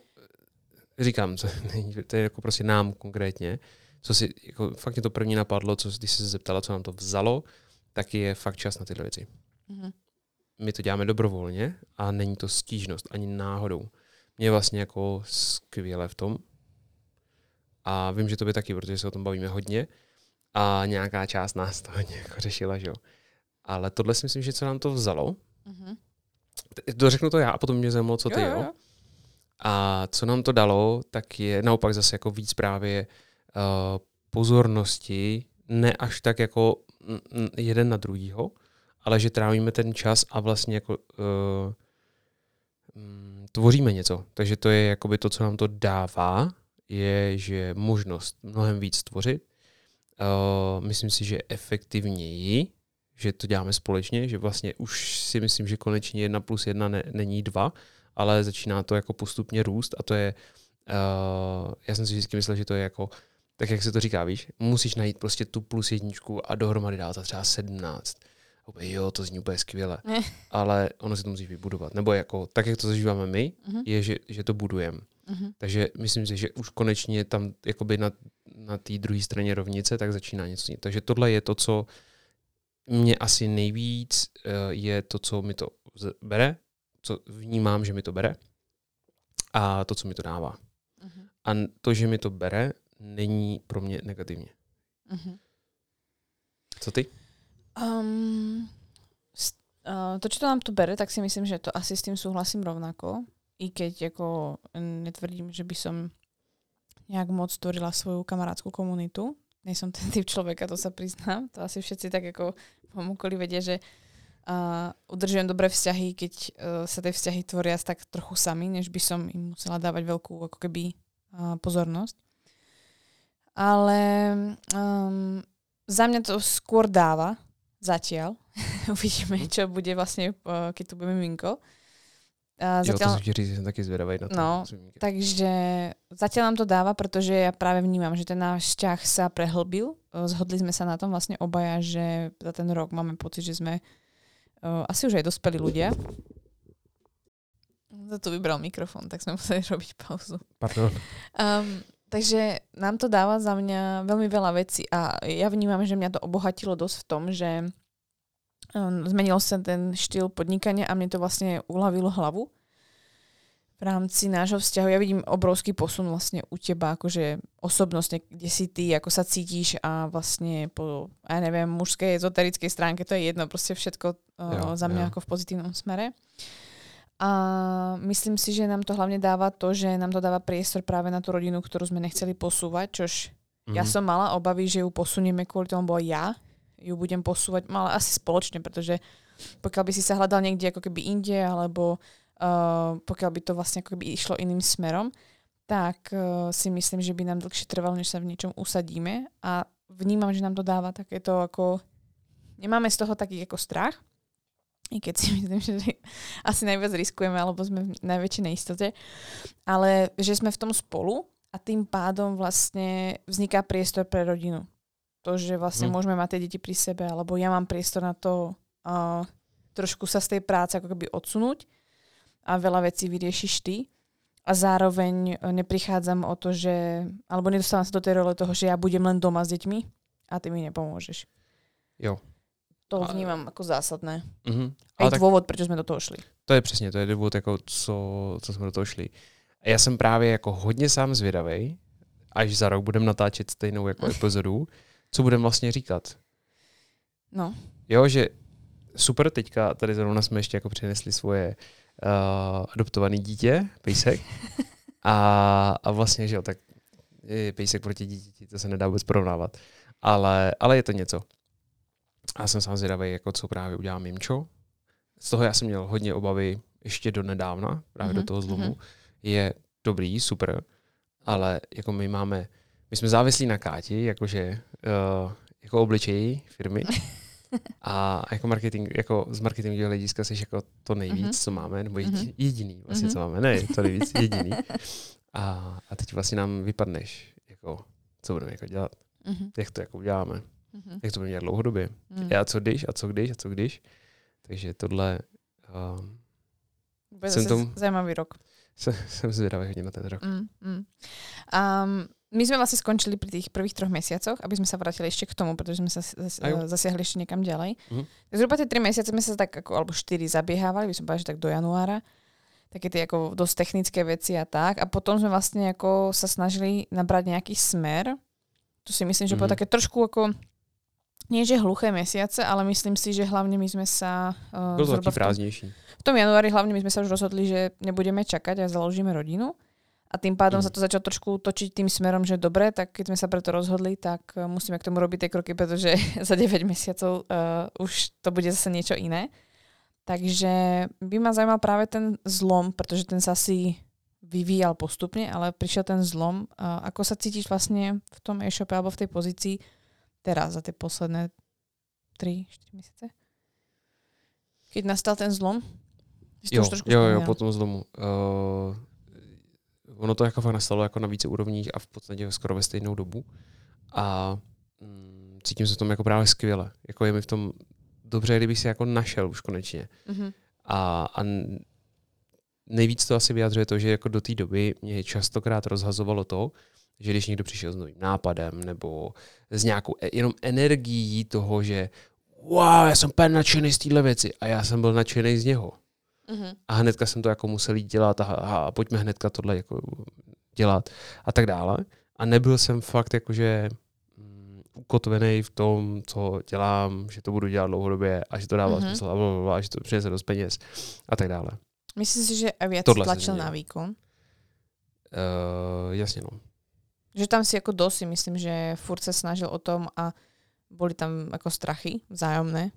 říkám, to, <laughs> to je jako prostě nám konkrétně, co si, jako fakt mě to první napadlo, co, když jsi se zeptala, co nám to vzalo, tak je fakt čas na tyhle věci. Uh-huh. my to děláme dobrovolně a není to stížnost ani náhodou. Mě je vlastně jako skvěle v tom a vím, že to by taky, protože se o tom bavíme hodně a nějaká část nás to <laughs> hodně jako řešila, že jo. Ale tohle si myslím, že co nám to vzalo, Uh-huh. T- to řeknu to já a potom mě zajímalo, co ty, jo. A co nám to dalo, tak je naopak zase jako víc právě uh, pozornosti, ne až tak jako jeden na druhýho, ale že trávíme ten čas a vlastně jako uh, mm, tvoříme něco. Takže to je jakoby to, co nám to dává, je, že možnost mnohem víc tvořit. Uh, myslím si, že efektivněji, že to děláme společně, že vlastně už si myslím, že konečně jedna plus jedna ne, není dva, ale začíná to jako postupně růst a to je, uh, já jsem si vždycky myslel, že to je jako, tak jak se to říká, víš, musíš najít prostě tu plus jedničku a dohromady dát to třeba 17. A úplně, jo, to zní úplně skvěle, ale ono si to musí vybudovat. Nebo jako, tak jak to zažíváme my, Uh-huh. je, že, že to budujeme. Uh-huh. Takže myslím si, že už konečně tam jakoby na, na té druhé straně rovnice, tak začíná něco jiného. Takže tohle je to, co mě asi nejvíc eh, je to, co mi to bere, co vnímám, že mi to bere a to, co mi to dává. Uh-huh. A to, že mi to bere, není pro mě negativně. Uh-huh. Co ty? Um, uh, to, čo to nám tu bere, tak si myslím, že to asi s tým súhlasím rovnako. I keď ako netvrdím, že by som nejak moc tvorila svoju kamarátskú komunitu. Nie som ten typ človeka, to sa priznám. To asi všetci tak ako v okolí že uh, udržujem dobré vzťahy, keď uh, sa tie vzťahy tvoria tak trochu sami, než by som im musela dávať veľkú ako keby uh, pozornosť. Ale um, za mňa to skôr dáva, zatiaľ. <laughs> Uvidíme, čo bude vlastne, uh, keď tu bude miminko. Uh, Jo, to zatiaľ, chtěl říct, že jsem taky zvědavý na to. No, takže zatiaľ nám to dáva, pretože ja práve vnímam, že ten náš vzťah sa prehlbil. Zhodli sme sa na tom vlastne obaja, že za ten rok máme pocit, že sme uh, asi už aj dospelí ľudia. Za tu vybral mikrofón, tak sme museli <laughs> robiť pauzu. Pardon. Um, takže nám to dáva za mňa veľmi veľa vecí a ja vnímam, že mňa to obohatilo dosť v tom, že um, zmenil sa ten štýl podnikania a mne to vlastne uľavilo hlavu. V rámci nášho vzťahu ja vidím obrovský posun vlastne u teba, akože osobnostne, kde si ty, ako sa cítiš a vlastne po, ja neviem, mužskej, ezoterickej stránke, to je jedno, proste všetko uh, za mňa jo. ako v pozitívnom smere. A myslím si, že nám to hlavne dáva to, že nám to dáva priestor práve na tú rodinu, ktorú sme nechceli posúvať, čož mm-hmm. ja som mala obavy, že ju posunieme kvôli tomu, bo ja ju budem posúvať, ale asi spoločne, pretože pokiaľ by si sa hľadal niekde ako keby inde, alebo uh, pokiaľ by to vlastne ako keby išlo iným smerom, tak uh, si myslím, že by nám dlhšie trvalo, než sa v niečom usadíme a vnímam, že nám to dáva takéto ako... Nemáme z toho taký ako strach, i keď si <laughs> myslím, že asi najviac riskujeme, alebo sme v najväčšej neistote, ale že sme v tom spolu a tým pádom vlastne vzniká priestor pre rodinu. To, že vlastne hmm. môžeme mať tie deti pri sebe, alebo ja mám priestor na to uh, trošku sa z tej práce ako keby odsunúť a veľa vecí vyriešiš ty a zároveň e, neprichádzam o to, že, alebo nedostávam sa do tej role toho, že ja budem len doma s deťmi a ty mi nepomôžeš. Jo. To a... vnímam ako zásadné. Uh-huh. A je tak... důvod, proč jsme do toho šli. To je přesně, to je důvod, jako co, co jsme do toho šli. A já jsem právě jako hodně sám zvědavý, až za rok budeme natáčet stejnou jako <laughs> epizodu, co budeme vlastně říkat. No. Jo, že super, teďka tady zrovna jsme ještě jako přinesli svoje uh, adoptované dítě, pejsek. <laughs> A, a vlastně, že jo, tak pejsek proti dítěti, to se nedá vůbec porovnávat. Ale, ale je to něco. A jsem sám zvědavý, jako co právě udělá Mimčo. Z toho já jsem měl hodně obavy ještě do nedávna, právě mm-hmm. do mhm, toho zlomu. Mm-hmm. Je dobrý, super, ale jako my máme, my jsme závislí na Káti, jakože uh, jako obličeji firmy. <laughs> A jako marketing, jako z marketingového hlediska jsi jako to nejvíc, mm-hmm. co máme, nebo jediný, mm-hmm. jediný vlastně, mm-hmm. co máme, ne, to nejvíc, jediný. A, a teď vlastně nám vypadneš, jako, co budeme jako dělat, mm-hmm. jak to jako uděláme, mm-hmm. jak to budeme dělat dlouhodobě. Mm. A co když, a co když, a co když. Takže tohle... Um, Bude jsem tom, zajímavý rok. Jsem, <laughs> jsem zvědavý hodně na ten rok. Mm, mm. Um, my sme vlastne skončili pri tých prvých troch mesiacoch, aby sme sa vrátili ešte k tomu, pretože sme sa zasiahli ešte niekam ďalej. Tak zhruba tie tri mesiace sme sa tak ako, alebo štyri zabiehávali, by som povedala, že tak do januára. Také tie ako dosť technické veci a tak. A potom sme vlastne ako sa snažili nabrať nejaký smer. To si myslím, že mm-hmm. bolo také trošku ako nie že hluché mesiace, ale myslím si, že hlavne my sme sa... Uh, Bol to v tom, v tom januári hlavne my sme sa už rozhodli, že nebudeme čakať a založíme rodinu. A tým pádom mm. sa to začalo trošku točiť tým smerom, že dobre, tak keď sme sa preto rozhodli, tak uh, musíme k tomu robiť tie kroky, pretože <laughs> za 9 mesiacov uh, už to bude zase niečo iné. Takže by ma zaujímal práve ten zlom, pretože ten sa si vyvíjal postupne, ale prišiel ten zlom. Uh, ako sa cítiš vlastne v tom e-shope alebo v tej pozícii teraz za tie posledné 3-4 mesiace? Keď nastal ten zlom? Jo, jo, jo, po tom zlomu. Uh, ono to jako fakt nastalo jako na více úrovních a v podstatě skoro ve stejnou dobu. A mm, cítím se v tom jako právě skvěle. Jako je mi v tom dobře, kdybych si jako našel už konečně. Mm-hmm. A, a nejvíc to asi vyjadřuje to, že jako do té doby mě častokrát rozhazovalo to, že když někdo přišel s novým nápadem nebo s nějakou e, jenom energií toho, že wow, já jsem úplně nadšený z téhle věci a já jsem byl nadšený z něho. Mm-hmm. A hnedka jsem to jako musel jít dělat a, a pojďme hnedka tohle jako dělat a tak dále. A nebyl jsem fakt jakože mm, ukotvený v tom, co dělám, že to budu dělat dlouhodobě a že to dává mm-hmm. smysl a, blablabla, a že to přinese dost peněz a tak dále. Myslím si, že Tohle tlačil na výkon? Uh, jasně, no. Že tam si jako dosť myslím, že furt sa snažil o tom a boli tam ako strachy vzájomné,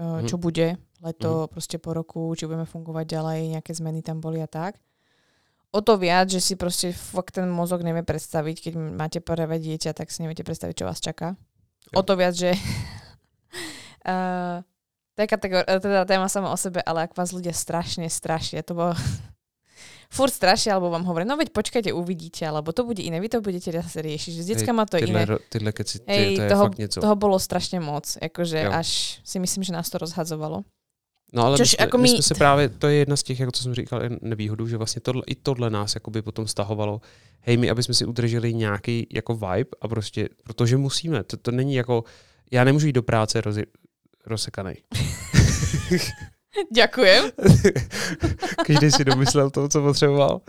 mm. čo bude leto, mm. proste po roku, či budeme fungovať ďalej, nejaké zmeny tam boli a tak. O to viac, že si proste fakt ten mozog nevie predstaviť, keď máte prvé dieťa, tak si neviete predstaviť, čo vás čaká. Jo. O to viac, že uh, <laughs> to je kategória, teda téma sama o sebe, ale ak vás ľudia strašne strašia, to bolo furt strašia, alebo vám hovorí, no veď počkajte, uvidíte, alebo to bude iné, vy to budete zase riešiť, že s deckama to tyhle, iné. Tyhle keci, ty, Hej, to je toho, fakt něco. toho bolo strašne moc, akože jo. až si myslím, že nás to rozhadzovalo. No ale Čož, my, jako my... my jsme se právě, to je jedna z těch, jako co jsem říkal, nevýhodů, že vlastně tohle, i tohle nás jakoby potom stahovalo, hej, my, aby jsme si udrželi nějaký jako vibe a prostě, protože musíme, to, to není jako, já nemůžu jít do práce roz, rozsekanej. <laughs> <laughs> Ďakujem. <laughs> Každý si domyslel to, co potřeboval.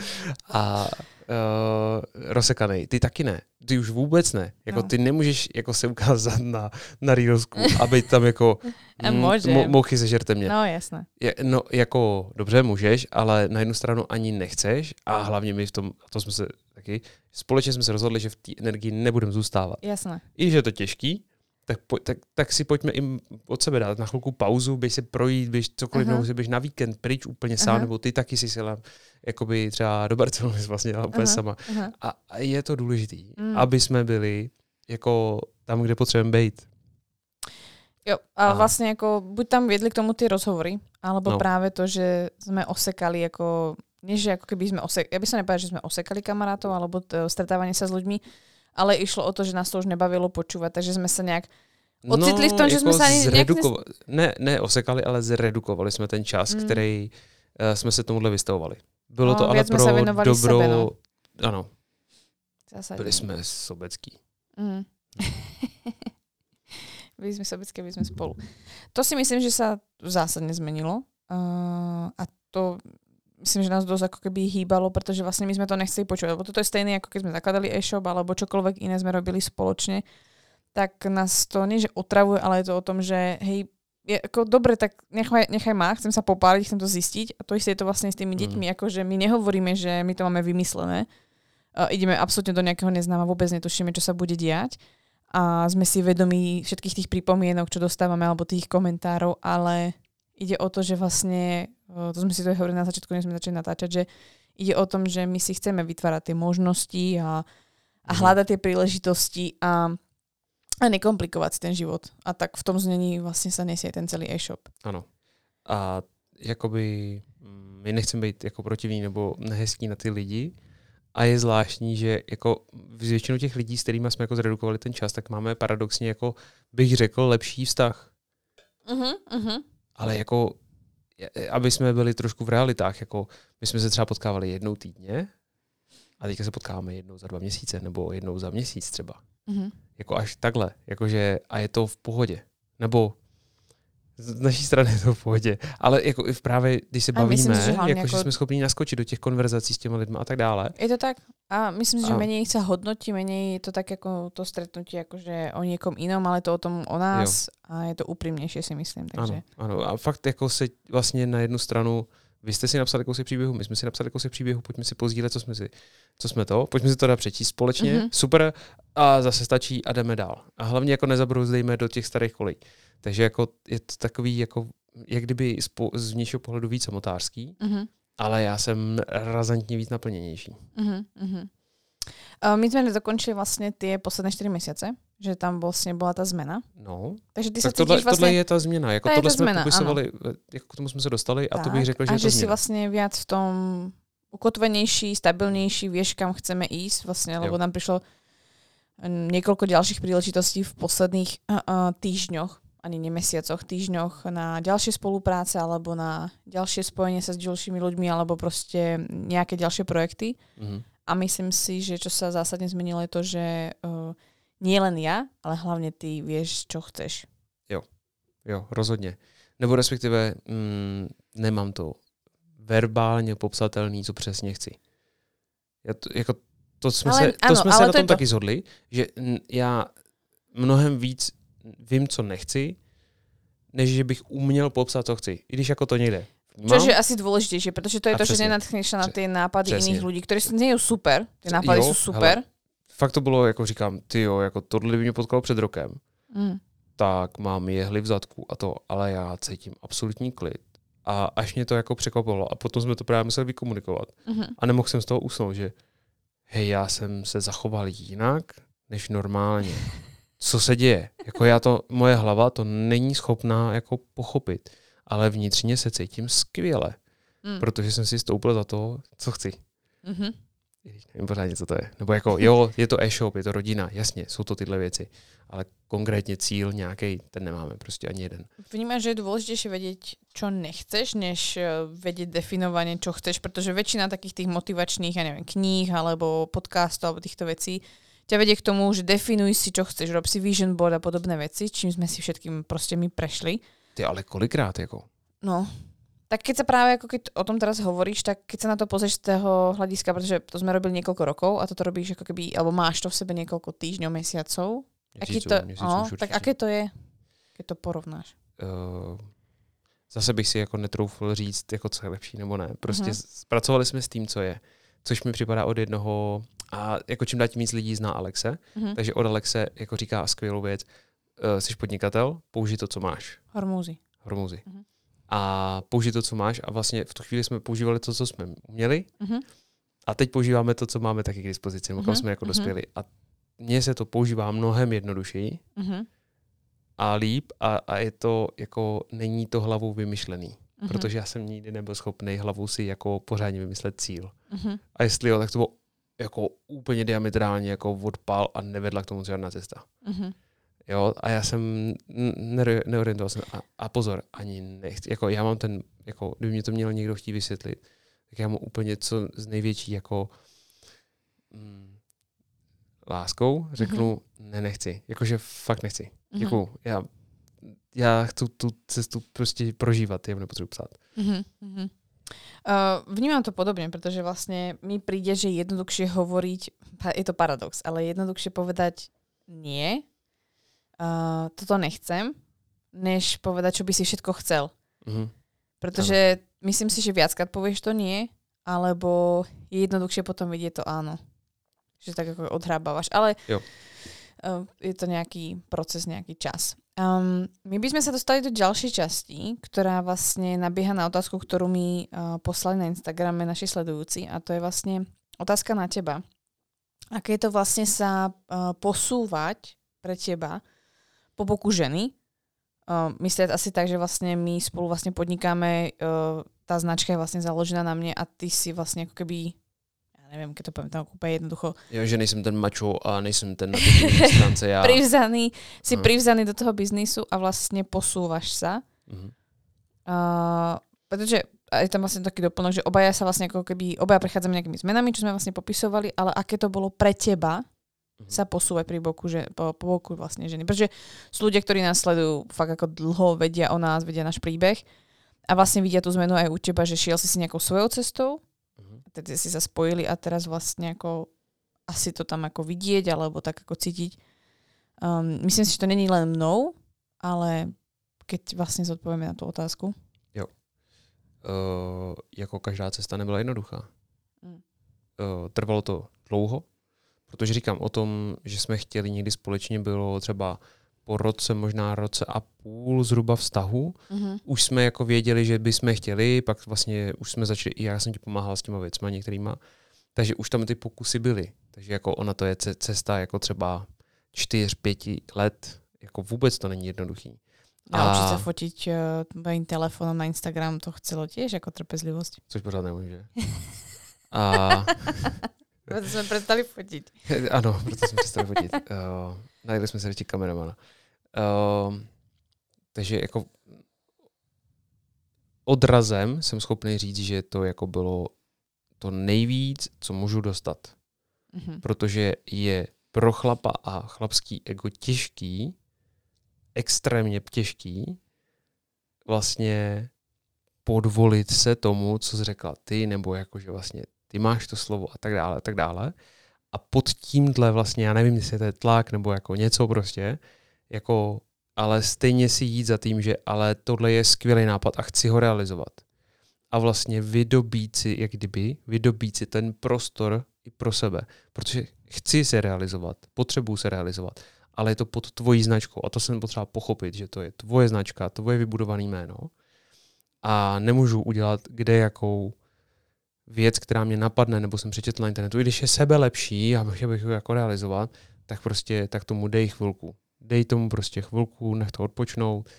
A uh, rozsekaný. Ty taky ne. Ty už vůbec ne. Jako No. ty nemůžeš jako se ukázat na, na Reelsku a být tam jako <laughs> mm, mo- mouchy sežerte mě. No jasné. Je, no jako dobře můžeš, ale na jednu stranu ani nechceš a hlavně my v tom, to jsme se taky, společně jsme se rozhodli, že v té energii nebudeme zůstávat. Jasné. I když je to těžký, tak, po, tak, tak si pojďme i od sebe dát na chvilku pauzu, běž se projít, běž cokoliv, Aha. nebo si běž na víkend pryč úplně sám, Aha. nebo ty taky si sjela jakoby třeba do Barcelony vlastně jela úplně Aha. sama. Aha. A, a je to důležitý, Mm. aby jsme byli jako tam, kde potřebujeme být. Jo, a A- vlastně jako buď tam viedli k tomu ty rozhovory, alebo No. práve to, že sme osekali ako, nie že ako keby sme osekali, ja by som nepovedala, že sme osekali kamarátov, alebo t- stretávanie sa s ľuďmi, ale išlo o to, že nás to už nebavilo počúvať, takže sme sa nejak Ocitli v tom, že jsme se ani nějak zredukova- ne, ne osekali, ale zredukovali jsme ten čas, Mm. který uh, jsme se tomuhle vystavovali. Bylo No, to ale jsme pro se věnovali dobro... sebe, no. Ano, zásadne. byli jsme sobecký. Mm. <laughs> byli sme sobecké, byli sme spolu. To si myslím, že sa zásadne zmenilo. Uh, a to myslím, že nás dosť ako keby hýbalo, pretože vlastne my sme to nechceli počúvať. Lebo toto je stejné, ako keď sme zakladali e-shop alebo čokoľvek iné sme robili spoločne. Tak nás to nie, že otravuje, ale je to o tom, že hej, je ako dobre, tak nechaj, nechaj ma, chcem sa popáliť, chcem to zistiť. A to isté je to vlastne s tými Mm. deťmi, akože my nehovoríme, že my to máme vymyslené. Uh, ideme absolútne do nejakého neznáma, vôbec netušíme, čo sa bude diať a sme si vedomí všetkých tých pripomienok, čo dostávame, alebo tých komentárov, ale ide o to, že vlastne, uh, to sme si to hovorili na začiatku, než sme začali natáčať, že ide o tom, že my si chceme vytvárať tie možnosti a, a Mhm. hľadať tie príležitosti a, a nekomplikovať si ten život. A tak v tom znení vlastne sa nesie ten celý e-shop. Ano. A jakoby mm, my nechceme být jako protivní nebo nehezký na ty lidi, a je zvláštní, že jako s většinou těch lidí, s kterými jsme jako zredukovali ten čas, tak máme paradoxně jako bych řekl lepší vztah. Uh-huh, uh-huh. Ale jako, aby jsme byli trošku v realitách, jako my jsme se třeba potkávali jednou týdně a teďka se potkáváme jednou za dva měsíce nebo jednou za měsíc třeba. Uh-huh. Jako až takhle. Jakože, a je to v pohodě. Nebo z naší strany je to v pohodě. Ale jako i v právě, když se A myslím bavíme, si, že hlavně jako, že jako- jsme schopni naskočit do těch konverzací s těma lidmi a tak dále. Je to tak? A myslím si, že A- menej sa hodnotí, menej je to tak ako to stretnutie akože o niekom inom, ale to o tom o nás a je to úprimnejšie si myslím. Takže. Ano, ano. A fakt jako se vlastně na jednu stranu, vy jste si napsali kousek příběhu, my jsme si napsali kousek příběhu, pojďme si pozdílet, co jsme si, co jsme to, pojďme si to dát přečíst společně, Mhm. mm-hmm. super, a zase stačí a jdeme dál. A hlavně jako nezabrouzdejme do těch starých kolí. Takže jako je to takový jako, jak kdyby z, vnějšího pohledu víc samotářský, Uh-huh. ale já jsem razantně víc naplněnější. Uh-huh. Uh, my sme dokončili vlastne tie posledné 4 mesiace, že tam vlastne bola tá zmena. No, Takže ty tak tohle, cítiš vlastne... tohle je ta změna. Jako To je tohle ta jsme změna, popisovali, jako k tomu jsme se dostali a to bych řekl, že a je to že si změna. vlastne viac v tom ukotvenejší, stabilnejší, vieš, kam chceme ísť, vlastne, lebo Jo. nám prišlo mm, niekoľko ďalších príležitostí v posledných uh, uh, týždňoch, ani nie mesiacoch, týždňoch na ďalšie spolupráce alebo na ďalšie spojenie sa s ďalšími ľuďmi alebo proste nejaké ďalšie projekty. Mhm. A myslím si, že čo sa zásadne zmenilo je to, že uh, nie len ja, ale hlavne ty vieš, čo chceš. Jo, rozhodně. Nebo respektive mm, nemám to verbálně popsatelný, co přesně chci. Já to, jako, to jsme, Ale se, to ano, jsme se na to tom to. taky zhodli, že já mnohem víc vím, co nechci, než že bych uměl popsat, co chci. I když jako to někde vnímám. Čo je asi dôležitejšie, pretože to je A to, že přesně. nenatchneš sa na tie nápady přesně. iných ľudí, ktorí sú nie sú super, Co- nápady jo, sú super. Fakt to bylo, jako říkám, ty jo, jako tohle by mě potkalo před rokem, Mm. tak mám jehly v zadku a to, ale já cítím absolutní klid. A až mě to jako překvapilo a potom jsme to právě museli vykomunikovat. Mhm. A nemohl jsem z toho usnout, že hej, já jsem se zachoval jinak než normálně. <laughs> Co se děje? Jako já to, moje hlava to není schopná jako pochopit, ale vnitřně se cítím skvěle, Mm. protože jsem si stoupil za to, co chci. Mhm. Když nevím pořádně, co to je. Nebo jako, jo, je to e-shop, je to rodina, jasně, jsou to tyhle věci, ale konkrétně cíl nějaký, ten nemáme prostě ani jeden. Vnímaš, že je dôležitejšie vedieť, čo nechceš, než eh, vedieť definovanie, čo chceš, pretože väčšina takých tých motivačných, ja neviem, kníh alebo podcastov alebo týchto vecí ťa vedie k tomu, že definuj si, čo chceš, rob si vision board a podobné veci, čím sme si všetkým proste my prešli. Ty ale kolikrát jako? No, Tak keď sa práve, ako keď o tom teraz hovoríš, tak keď sa na to pozrieš z toho hľadiska, pretože to sme robili niekoľko rokov a toto robíš ako keby, alebo máš to v sebe niekoľko týždňov, mesiacov. Aký to, no, tak aké to je, keď to porovnáš? Uh, zase bych si jako netroufl říct, jako co je lepší nebo ne. Prostě uh-huh. zpracovali jsme s tím, co je. Což mi připadá od jednoho, a jako čím dál tím víc lidí zná Alexe, uh-huh. takže od Alexe jako říká skvělou věc, uh, jsi podnikatel, použij to, co máš. Hormózy. Hormózy. Uh-huh a použij to, co máš. A vlastně v tu chvíli jsme používali to, co jsme uměli. Mm-hmm. A teď používáme to, co máme taky k dispozici, mm-hmm. kam jsme jako mm-hmm. dospěli. A mně se to používá mnohem jednodušeji mm-hmm. a líp a, a je to jako, není to hlavou vymyšlený. Mm-hmm. Protože já jsem nikdy nebyl schopný hlavou si jako pořádně vymyslet cíl. Mm-hmm. A jestli jo, tak to bylo jako úplně diametrálně jako odpal a nevedla k tomu žádná cesta. Mm-hmm. Jo, a já jsem neorientoval jsem. A, a pozor, ani nechci. Jako já mám ten, jako kdyby mě to měl někdo chtít vysvětlit, tak já mám úplně co z největší jako mm, láskou řeknu, mm-hmm. ne, nechci. Jakože fakt nechci. Mm-hmm. Já, já chci tu cestu prostě prožívat, já nepotřebuji psát. Mm-hmm. Uh, vnímam to podobne, pretože vlastne mi príde, že jednoduchšie hovoriť, je to paradox, ale jednoduchšie povedať nie, uh, toto nechcem, než povedať, čo by si všetko chcel. Mm-hmm. Pretože ano. myslím si, že viackrát povieš to nie, alebo je jednoduchšie potom vidieť to áno. Že tak ako odhrábavaš. Ale jo. Uh, je to nejaký proces, nejaký čas. Um, my by sme sa dostali do ďalšej časti, ktorá vlastne nabieha na otázku, ktorú mi uh, poslali na Instagrame naši sledujúci a to je vlastne otázka na teba. Aké je to vlastne sa uh, posúvať pre teba po boku ženy. Uh, myslieť asi tak, že vlastne my spolu vlastne podnikáme, uh, tá značka je vlastne založená na mne a ty si vlastne ako keby neviem, keď to poviem tak úplne jednoducho. Jo, že nejsem ten mačo a nejsem ten na stránce ja. <laughs> privzaný, si uh. privzaný do toho biznisu a vlastne posúvaš sa. Uh-huh. Uh, pretože je tam vlastne taký doplnok, že obaja sa vlastne ako keby, obaja prechádzame nejakými zmenami, čo sme vlastne popisovali, ale aké to bolo pre teba. Sa posúvať pri boku, že, po, po boku vlastne ženy. Pretože sú ľudia, ktorí nás sledujú fakt ako dlho, vedia o nás, vedia náš príbeh a vlastne vidia tú zmenu aj u teba, že šiel si si nejakou svojou cestou, uh-huh. si sa spojili a teraz vlastne ako asi to tam ako vidieť alebo tak ako cítiť. Um, myslím si, že to není len mnou, ale keď vlastne zodpovieme na tú otázku. Jo. Uh, jako každá cesta nebyla jednoduchá. Mm. Uh, trvalo to dlouho, Protože říkám o tom, že jsme chtěli někdy společně, bylo třeba po roce, možná roce a půl zhruba vztahu. Mm-hmm. Už jsme jako věděli, že bychom chtěli, pak vlastně už jsme začali, i já jsem ti pomáhal s těma věcma některýma, takže už tam ty pokusy byly. Takže jako ona to je cesta jako třeba čtyř, pěti let, jako vůbec to není jednoduchý. A, a určitě fotiť uh, mojím telefonem na Instagram to chcelo tiež jako trpezlivosť. Což pořád nemůže. <laughs> a proto jsme přestali fotit. <laughs> ano, proto jsme přestali fotit. Uh, <laughs> najeli jsme se radši kameramana. Uh, takže jako odrazem jsem schopný říct, že to jako bylo to nejvíc, co můžu dostat. Mm-hmm. Protože je pro chlapa a chlapský ego těžký, extrémně těžký, vlastně podvolit se tomu, co jsi řekla ty, nebo jakože vlastně ty máš to slovo a tak dále a tak dále. A pod tímhle vlastně, já nevím, jestli to je tlak nebo jako něco prostě, jako, ale stejně si jít za tím, že ale tohle je skvělý nápad a chci ho realizovat. A vlastně vydobít si, jak kdyby, vydobít si ten prostor i pro sebe. Protože chci se realizovat, potřebuji se realizovat, ale je to pod tvojí značkou. A to jsem potřeba pochopit, že to je tvoje značka, tvoje vybudované jméno. A nemůžu udělat kde jakou věc, která mě napadne, nebo jsem přečetl na internetu, i když je sebe lepší a chtěl bych ho jako realizovat, tak prostě tak tomu dej chvilku. Dej tomu prostě chvilku, nech to odpočnout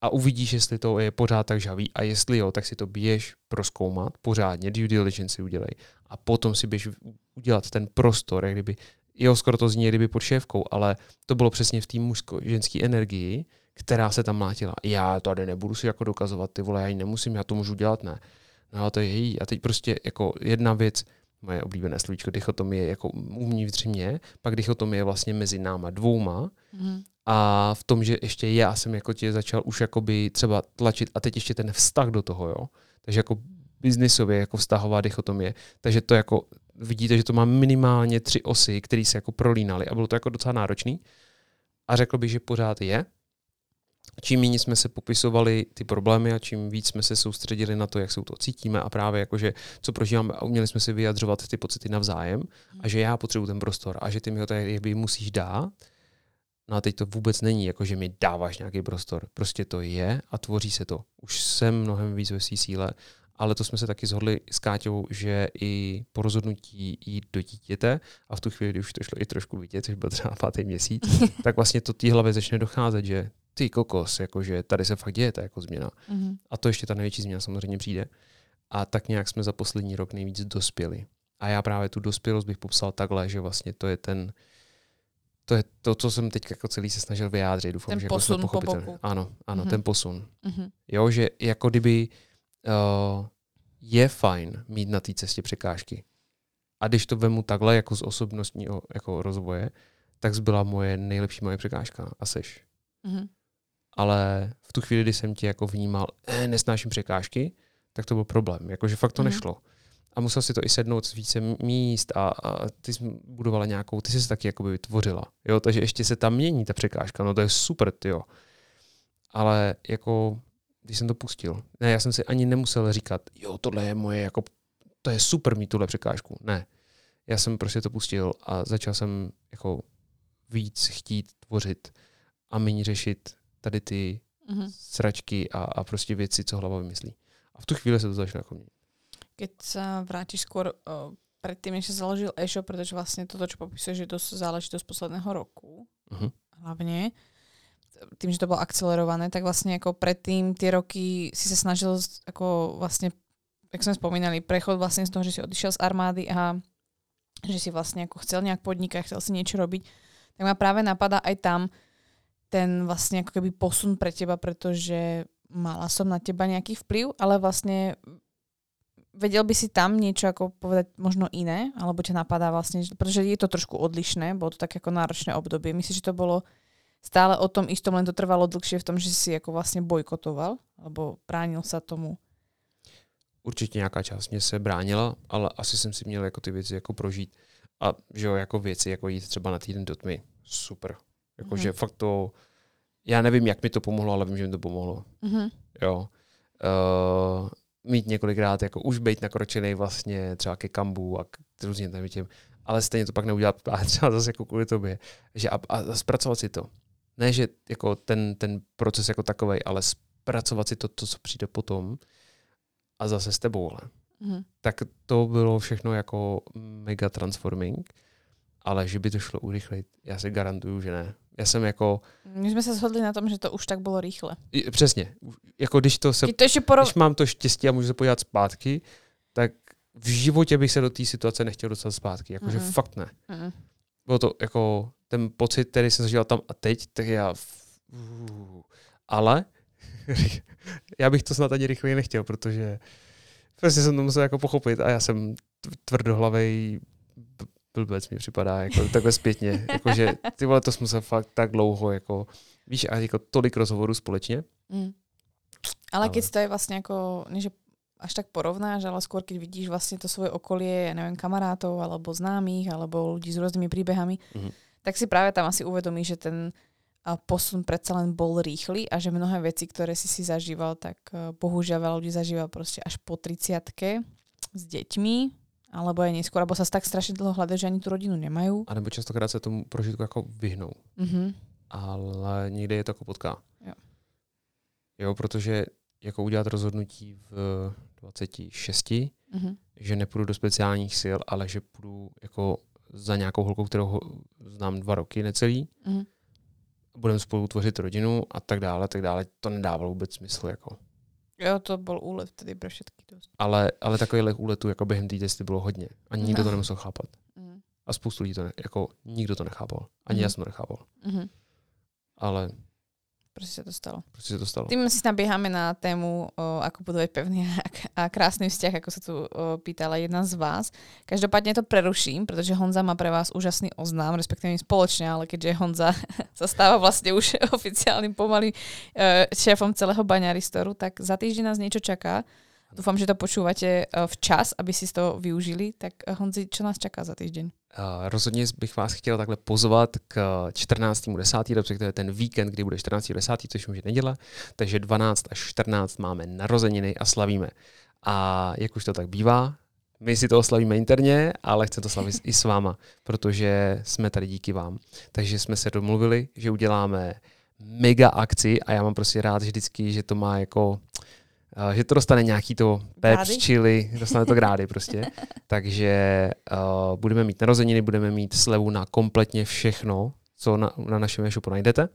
a uvidíš, jestli to je pořád tak žavý a jestli jo, tak si to běž proskoumat pořádně, due diligence si udělej a potom si běž udělat ten prostor, jak kdyby, jo, skoro to zní, kdyby pod šéfkou, ale to bylo přesně v té mužsko-ženské energii, která se tam mlátila. Já tady nebudu si jako dokazovat, ty vole, já ji nemusím, já to můžu dělat, ne. No a to je její. A teď prostě jako jedna věc, moje oblíbené slovíčko, dichotomie jako uvnitř mě, pak dichotomie vlastně mezi náma dvouma mm. a v tom, že ještě já jsem jako tě začal už jakoby třeba tlačit a teď ještě ten vztah do toho, jo. Takže jako biznisově, jako vztahová dichotomie. Takže to jako vidíte, že to má minimálně tři osy, které se jako prolínaly a bylo to jako docela náročný. A řekl bych, že pořád je. Čím méně jsme se popisovali ty problémy a čím víc jsme se soustředili na to, jak se to cítíme a právě jakože co prožíváme a uměli jsme si vyjadřovat ty pocity navzájem a že já potřebuji ten prostor a že ty mi ho tady musíš dát, No a teď to vůbec není, jako že mi dáváš nějaký prostor. Prostě to je a tvoří se to. Už jsem mnohem víc ve své síle, ale to jsme se taky zhodli s Káťou, že i po rozhodnutí jít do dítěte a v tu chvíli, kdy už to šlo i trošku vidět, což byl třeba pátý měsíc, <laughs> tak vlastně to té hlavě začne docházet, že ty kokos, jakože tady se fakt děje ta jako změna. Mm-hmm. A to ještě ta největší změna samozřejmě přijde. A tak nějak jsme za poslední rok nejvíc dospěli. A já právě tu dospělost bych popsal takhle, že vlastně to je ten, to je to, co jsem teď jako celý se snažil vyjádřit. Doufám, ten že posun jako po boku. Ano, ano, mm-hmm. ten posun. Mm-hmm. Jo, že jako kdyby uh, je fajn mít na té cestě překážky. A když to vemu takhle jako z osobnostního jako rozvoje, tak zbyla moje nejlepší moje překážka a seš. Mm-hmm. Ale v tu chvíli, kdy jsem tě jako vnímal, eh, nesnáším překážky, tak to byl problém. Jakože fakt to mm-hmm. nešlo a musel si to i sednout z více míst a, a ty jsi budovala nějakou, ty jsi se taky jakoby vytvořila. Jo, takže ještě se tam mění ta překážka, no to je super, jo. Ale jako, když jsem to pustil, ne, já jsem si ani nemusel říkat, jo, tohle je moje, jako, to je super mít tuhle překážku. Ne. Já jsem prostě to pustil a začal jsem jako víc chtít tvořit a méně řešit tady ty mm-hmm. sračky a, a prostě věci, co hlava vymyslí. A v tu chvíli se to začalo jako měnit. Keď sa vrátiš skôr uh, predtým, než sa založil e-shop, pretože vlastne toto, čo popisuješ, je to záležitosť posledného roku, uh-huh. hlavne, tým, že to bolo akcelerované, tak vlastne ako predtým tie roky si sa snažil ako vlastne, jak sme spomínali, prechod vlastne z toho, že si odišiel z armády a že si vlastne ako chcel nejak podnikať, chcel si niečo robiť, tak ma práve napadá aj tam ten vlastne ako keby posun pre teba, pretože mala som na teba nejaký vplyv, ale vlastne vedel by si tam niečo ako povedať možno iné, alebo ťa napadá vlastne, pretože je to trošku odlišné, bolo to také ako náročné obdobie. Myslíš, že to bolo stále o tom istom, len to trvalo dlhšie v tom, že si ako vlastne bojkotoval, alebo bránil sa tomu? Určitě nějaká část mě se bránila, ale asi jsem si měl jako ty věci jako prožít. A že jo, jako věci, jako jít třeba na týden do tmy, super. Jako, mm-hmm. že fakt to, já nevím, jak mi to pomohlo, ale vím, že mi to pomohlo. Mm-hmm. Jo. Uh, mít několikrát, jako už být nakročený vlastně třeba ke kambu a k různě tam těm, ale stejně to pak neudělat a třeba zase jako kvůli tobě. Že a, a zpracovat si to. Ne, že jako ten, ten proces jako takový, ale zpracovat si to, to, co přijde potom a zase s tebou, ale. Mm-hmm. Tak to bylo všechno jako mega transforming, ale že by to šlo urychlit, já si garantuju, že ne. Já jsem jako... My jsme se shodli na tom, že to už tak bylo rychle. Přesně. Jako když to se... To ještě porov... Když mám to štěstí a můžu se podívat zpátky, tak v životě bych se do té situace nechtěl dostat zpátky. Jakože mm-hmm. fakt ne. Mm-hmm. Bylo to jako ten pocit, který jsem zažil tam a teď, tak já... Ale <laughs> já bych to snad ani rychleji nechtěl, protože prostě jsem to musel jako pochopit a já jsem tvrdohlavej blbec mi připadá, jako takhle zpětně, <laughs> jakože ty vole, to jsme se fakt tak dlouho, jako, víš, a jako tolik rozhovorů společně. Mm. Ale, ale keď to je vlastně jako, že až tak porovnáš, ale skôr keď vidíš vlastně to svoje okolie, ja neviem, kamarátov, alebo známých, alebo ľudí s rôznymi príbehami, mm-hmm. tak si práve tam asi uvedomíš, že ten posun predsa len bol rýchly a že mnohé veci, ktoré si si zažíval, tak e, bohužiaľ veľa ľudí zažíva prostě až po 30 s deťmi, alebo je neskôr, alebo sa tak strašne dlho hľadajú, že ani tú rodinu nemajú. A nebo častokrát se tomu prožitku jako vyhnou. Mm-hmm. Ale někde je to jako potká. Jo. jo, protože jako udělat rozhodnutí v 26, mm-hmm. že nepůjdu do speciálních sil, ale že půjdu jako za nějakou holkou, kterou znám dva roky necelý, mm-hmm. budeme spolu tvořit rodinu a tak dále, tak dále, to nedávalo vůbec smysl. Jako. Jo, to byl úlet tedy pro všetky dost. Ale, ale takových úletů jako během té testy bylo hodně. A nikdo no. to nemusel chápat. Mm. A spoustu lidí to ne, jako nikdo to nechápal. Ani mm. já jsem to nechápal. Mm. Ale Prostě se to stalo. Prostě se to stalo. Tým si nabíháme na tému, o, ako budovat pevný a krásný vzťah, jako se tu o, pýtala jedna z vás. Každopádně to preruším, protože Honza má pre vás úžasný oznám, respektive společně, ale keďže Honza <laughs> sa stáva vlastně už <laughs> oficiálnym pomaly e, šéfom celého baňaristoru, tak za týždeň nás niečo čaká Dúfam, že to počúvate uh, včas, aby si toho využili. Tak uh, Honzi, čo nás čaká za týždeň? Uh, rozhodně bych vás chtěl takhle pozvat k 14.10., protože to je ten víkend, kdy bude 14.10., což je neděle, takže 12 až 14 máme narozeniny a slavíme. A jak už to tak bývá, my si to oslavíme interně, ale chceme to slavit i s váma, protože jsme tady díky vám. Takže jsme se domluvili, že uděláme mega akci a já mám prostě rád vždycky, že to má jako že to dostane nějaký to peps, chili, dostane to grády prostě. <laughs> Takže uh, budeme mít narozeniny, budeme mít slevu na kompletně všechno, co na, na našem e-shopu najdete.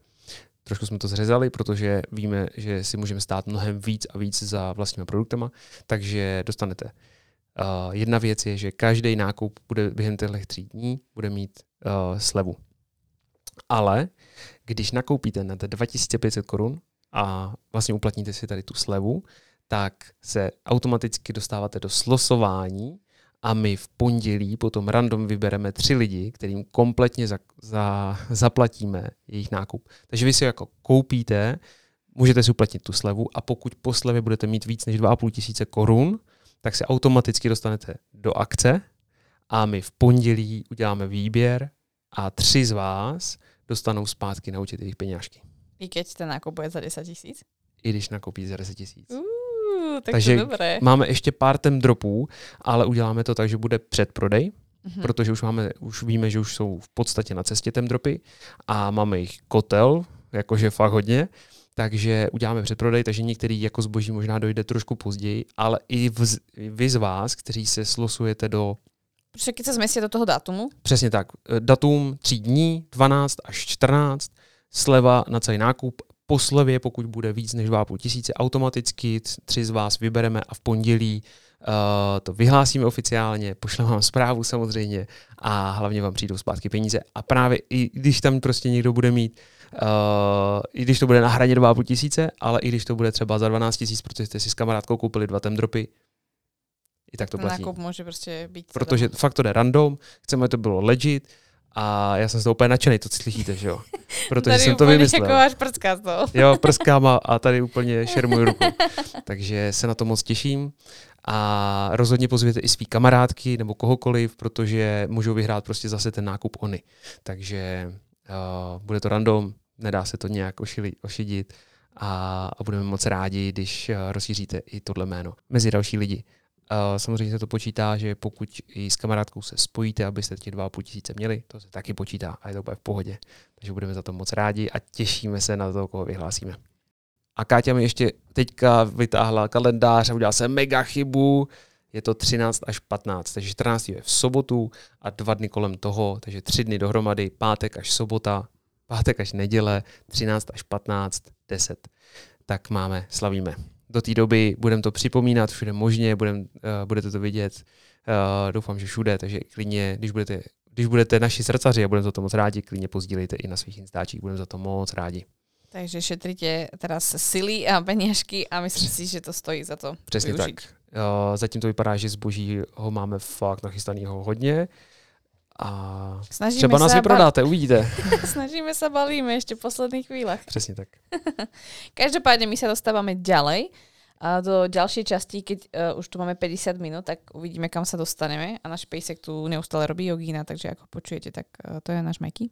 Trošku jsme to zřezali, protože víme, že si můžeme stát mnohem víc a víc za vlastními produktama, takže dostanete. Uh, jedna věc je, že každý nákup bude během těchto tří dní bude mít uh, slevu. Ale když nakoupíte na 2500 korun a vlastně uplatníte si tady tu slevu, tak se automaticky dostáváte do slosování a my v pondělí potom random vybereme tři lidi, kterým kompletně za, za, zaplatíme jejich nákup. Takže vy si jako koupíte, můžete si uplatnit tu slevu a pokud po slevě budete mít víc než 2,5 tisíce korun, tak se automaticky dostanete do akce a my v pondělí uděláme výběr a tři z vás dostanou zpátky na účet jejich peněžky. I keď ten nákup bude za 10 tisíc? I když nakoupí za 10 tisíc. Uh tak Takže to dobré. máme ještě pár tem dropů, ale uděláme to tak, že bude předprodej, mm-hmm. protože už, máme, už víme, že už jsou v podstatě na cestě tem dropy a máme jich kotel, jakože fakt hodně, takže uděláme předprodej, takže některý jako zboží možná dojde trošku později, ale i vz, vy z vás, kteří se slosujete do Protože když se zmestí do toho datumu? Přesně tak. Datum 3 dní, 12 až 14, sleva na celý nákup po slevě, pokud bude víc než 2,5 tisíce, automaticky tři z vás vybereme a v pondělí uh, to vyhlásíme oficiálně, pošleme vám zprávu samozřejmě a hlavně vám přijdou zpátky peníze. A právě i když tam prostě někdo bude mít Uh, i když to bude na hraně 2,5 tisíce, ale i když to bude třeba za 12 tisíc, protože jste si s kamarádkou koupili dva dropy, i tak to platí. Nákup může prostě být. Protože fakt to jde random, chceme, aby to bylo legit, a já jsem z toho úplně nadšený, to slyšíte, že jo? <laughs> Protože tady jsem to vymyslel. Tady až prská z toho. Jo, prskám a, a tady úplně <laughs> šermuju ruku. Takže se na to moc těším. A rozhodně pozvěte i svý kamarádky nebo kohokoliv, protože můžou vyhrát prostě zase ten nákup oni. Takže uh, bude to random, nedá se to nějak ošili, ošidit a, a budeme moc rádi, když uh, rozšíříte i tohle jméno mezi další lidi. Samozřejmě se to počítá, že pokud i s kamarádkou se spojíte, abyste těch 2,5 tisíce měli, to se taky počítá a je to úplně v pohodě. Takže budeme za to moc rádi a těšíme se na to, koho vyhlásíme. A Káťa mi ještě teďka vytáhla kalendář a udělala se mega chybu. Je to 13 až 15, takže 14 je v sobotu a dva dny kolem toho, takže tři dny dohromady, pátek až sobota, pátek až neděle, 13 až 15, 10. Tak máme, slavíme do té doby budeme to připomínat všude možně, budem, uh, budete to vidět, uh, doufám, že všude, takže klidně, když budete, když budete naši srdcaři a budeme za to moc rádi, klidně pozdílejte i na svých instačích, budeme za to moc rádi. Takže šetríte teraz sily a peněžky a myslím si, že to stojí za to Přesně využít. tak. Uh, zatím to vypadá, že zboží ho máme fakt nachystaného hodně. A Snažíme třeba nás vyprodáte, uvidíte. <laughs> Snažíme sa, balíme ešte v posledných chvíľach. Přesně tak. <laughs> Každopádne my sa dostávame ďalej. A do ďalšej časti, keď uh, už tu máme 50 minút, tak uvidíme, kam sa dostaneme. A náš pejsek tu neustále robí jogína, takže ako počujete, tak uh, to je náš Meky.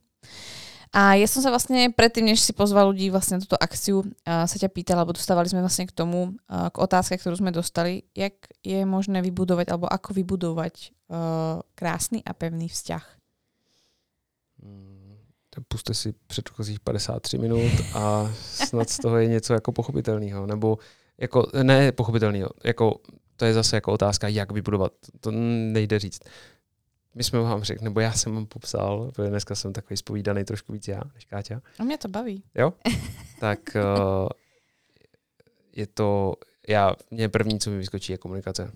A ja som sa vlastne predtým, než si pozval ľudí vlastne na túto akciu, uh, sa ťa pýtala, lebo dostávali sme vlastne k tomu, uh, k otázke, ktorú sme dostali, jak je možné vybudovať, alebo ako vybudovať uh, krásny a pevný vzťah. Hmm, puste si předchozích 53 minut a snad z toho je něco jako pochopitelného, nebo jako, ne pochopitelného, jako to je zase jako otázka, jak vybudovat, to nejde říct my jsme vám řekli, nebo já jsem vám popsal, protože dneska jsem takový spovídaný trošku víc já, než Káťa. A mě to baví. Jo? <laughs> tak uh, je to, já, mě první, co mi vyskočí, je komunikace.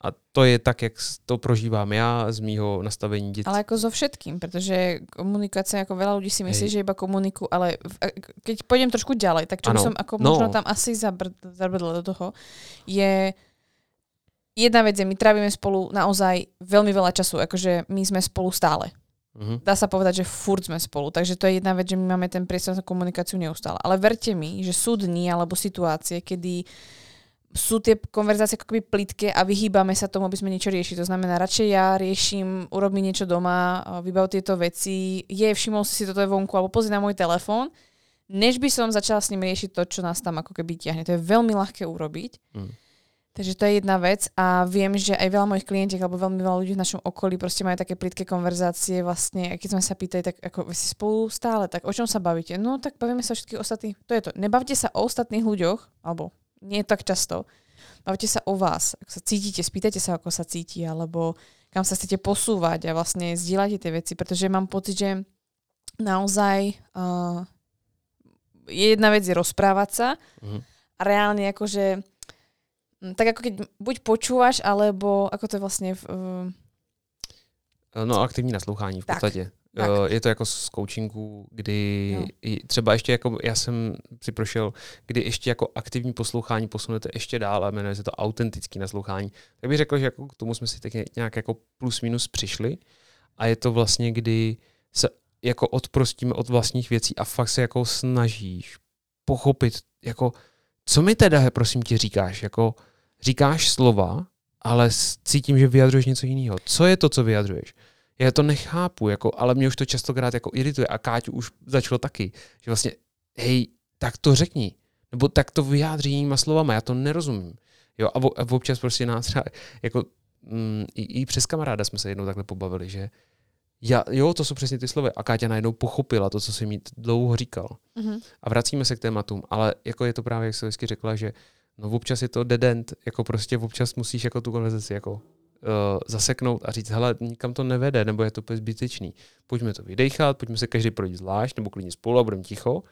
A to je tak, jak to prožívám já z mýho nastavení dětí. Ale jako so všetkým, protože komunikace, jako veľa ľudí si myslí, Hej. že iba komuniku, ale keď pôjdem trošku ďalej, tak čo ano. by som ako no. možno tam asi zabrdla do toho, je jedna vec je, my trávime spolu naozaj veľmi veľa času, akože my sme spolu stále. Uh-huh. Dá sa povedať, že furt sme spolu, takže to je jedna vec, že my máme ten priestor na komunikáciu neustále. Ale verte mi, že sú dni alebo situácie, kedy sú tie konverzácie akoby plitké a vyhýbame sa tomu, aby sme niečo riešili. To znamená, radšej ja riešim, urobím niečo doma, vybav tieto veci, je, všimol si si toto vonku, alebo pozri na môj telefón, než by som začala s ním riešiť to, čo nás tam ako keby ťahne. To je veľmi ľahké urobiť. Mm. Takže to je jedna vec a viem, že aj veľa mojich klientiek alebo veľmi veľa ľudí v našom okolí prostě majú také plitké konverzácie vlastne, a keď sme sa pýtali, tak ako vy si spolu stále, tak o čom sa bavíte? No tak bavíme sa o všetkých ostatných, to je to. Nebavte sa o ostatných ľuďoch, alebo nie tak často, bavte sa o vás, ako sa cítite, spýtajte sa, ako sa cíti, alebo kam sa chcete posúvať a vlastne zdieľajte tie veci, pretože mám pocit, že naozaj uh, jedna vec je rozprávať sa mm. a reálne akože Hm, tak ako keď buď počúvaš, alebo ako to je vlastne... V, uh... No aktivní naslouchání v podstatě. Eh, tak. Je to jako z coachingu, kdy no. třeba ještě jako, já jsem si prošel, kdy ještě jako aktivní poslouchání posunete ještě dál a jmenuje se to autentický naslouchání. Tak bych řekl, že jako k tomu jsme si tak nějak jako plus minus přišli a je to vlastně, kdy se jako odprostíme od vlastních věcí a fakt se jako snažíš pochopit, jako co mi teda, prosím tě, říkáš, jako říkáš slova, ale cítím, že vyjadřuješ něco jiného. Co je to, co vyjadřuješ? Já to nechápu, jako, ale mě už to častokrát jako irituje a Káťu už začalo taky, že vlastně, hej, tak to řekni, nebo tak to vyjádří jinýma slovama, já to nerozumím. Jo, a, v, a občas prostě nás třeba, jako mm, i, i přes kamaráda jsme se jednou takhle pobavili, že já, jo, to jsou přesně ty slovy. A Káťa najednou pochopila to, co jsem jí dlouho říkal. Mm-hmm. A vracíme se k tématům, ale jako je to právě, jak se vždycky řekla, že No občas je to dedent, jako prostě občas musíš jako tu konverzaci jako uh, zaseknout a říct, hele, nikam to nevede, nebo je to zbytečný. Pojďme to vydechat, pojďme se každý projít zvlášť, nebo klidně spolu a budeme ticho.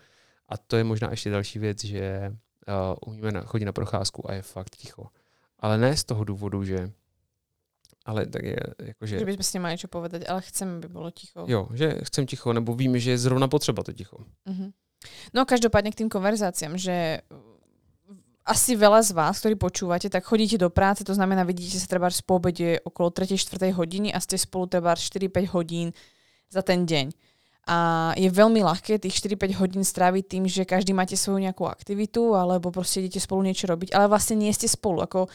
A to je možná ještě další věc, že uh, umíme na, chodit na procházku a je fakt ticho. Ale ne z toho důvodu, že ale tak je, jakože... Že bychom s nimi něco povedat, ale chceme, by bylo ticho. Jo, že chcem ticho, nebo vím, že je zrovna potřeba to ticho. Mm-hmm. No každopádně k tým konverzacím, že asi veľa z vás, ktorí počúvate, tak chodíte do práce, to znamená, vidíte sa treba po obede okolo 3. 4. hodiny a ste spolu treba 4-5 hodín za ten deň. A je veľmi ľahké tých 4-5 hodín stráviť tým, že každý máte svoju nejakú aktivitu alebo proste idete spolu niečo robiť, ale vlastne nie ste spolu. Ako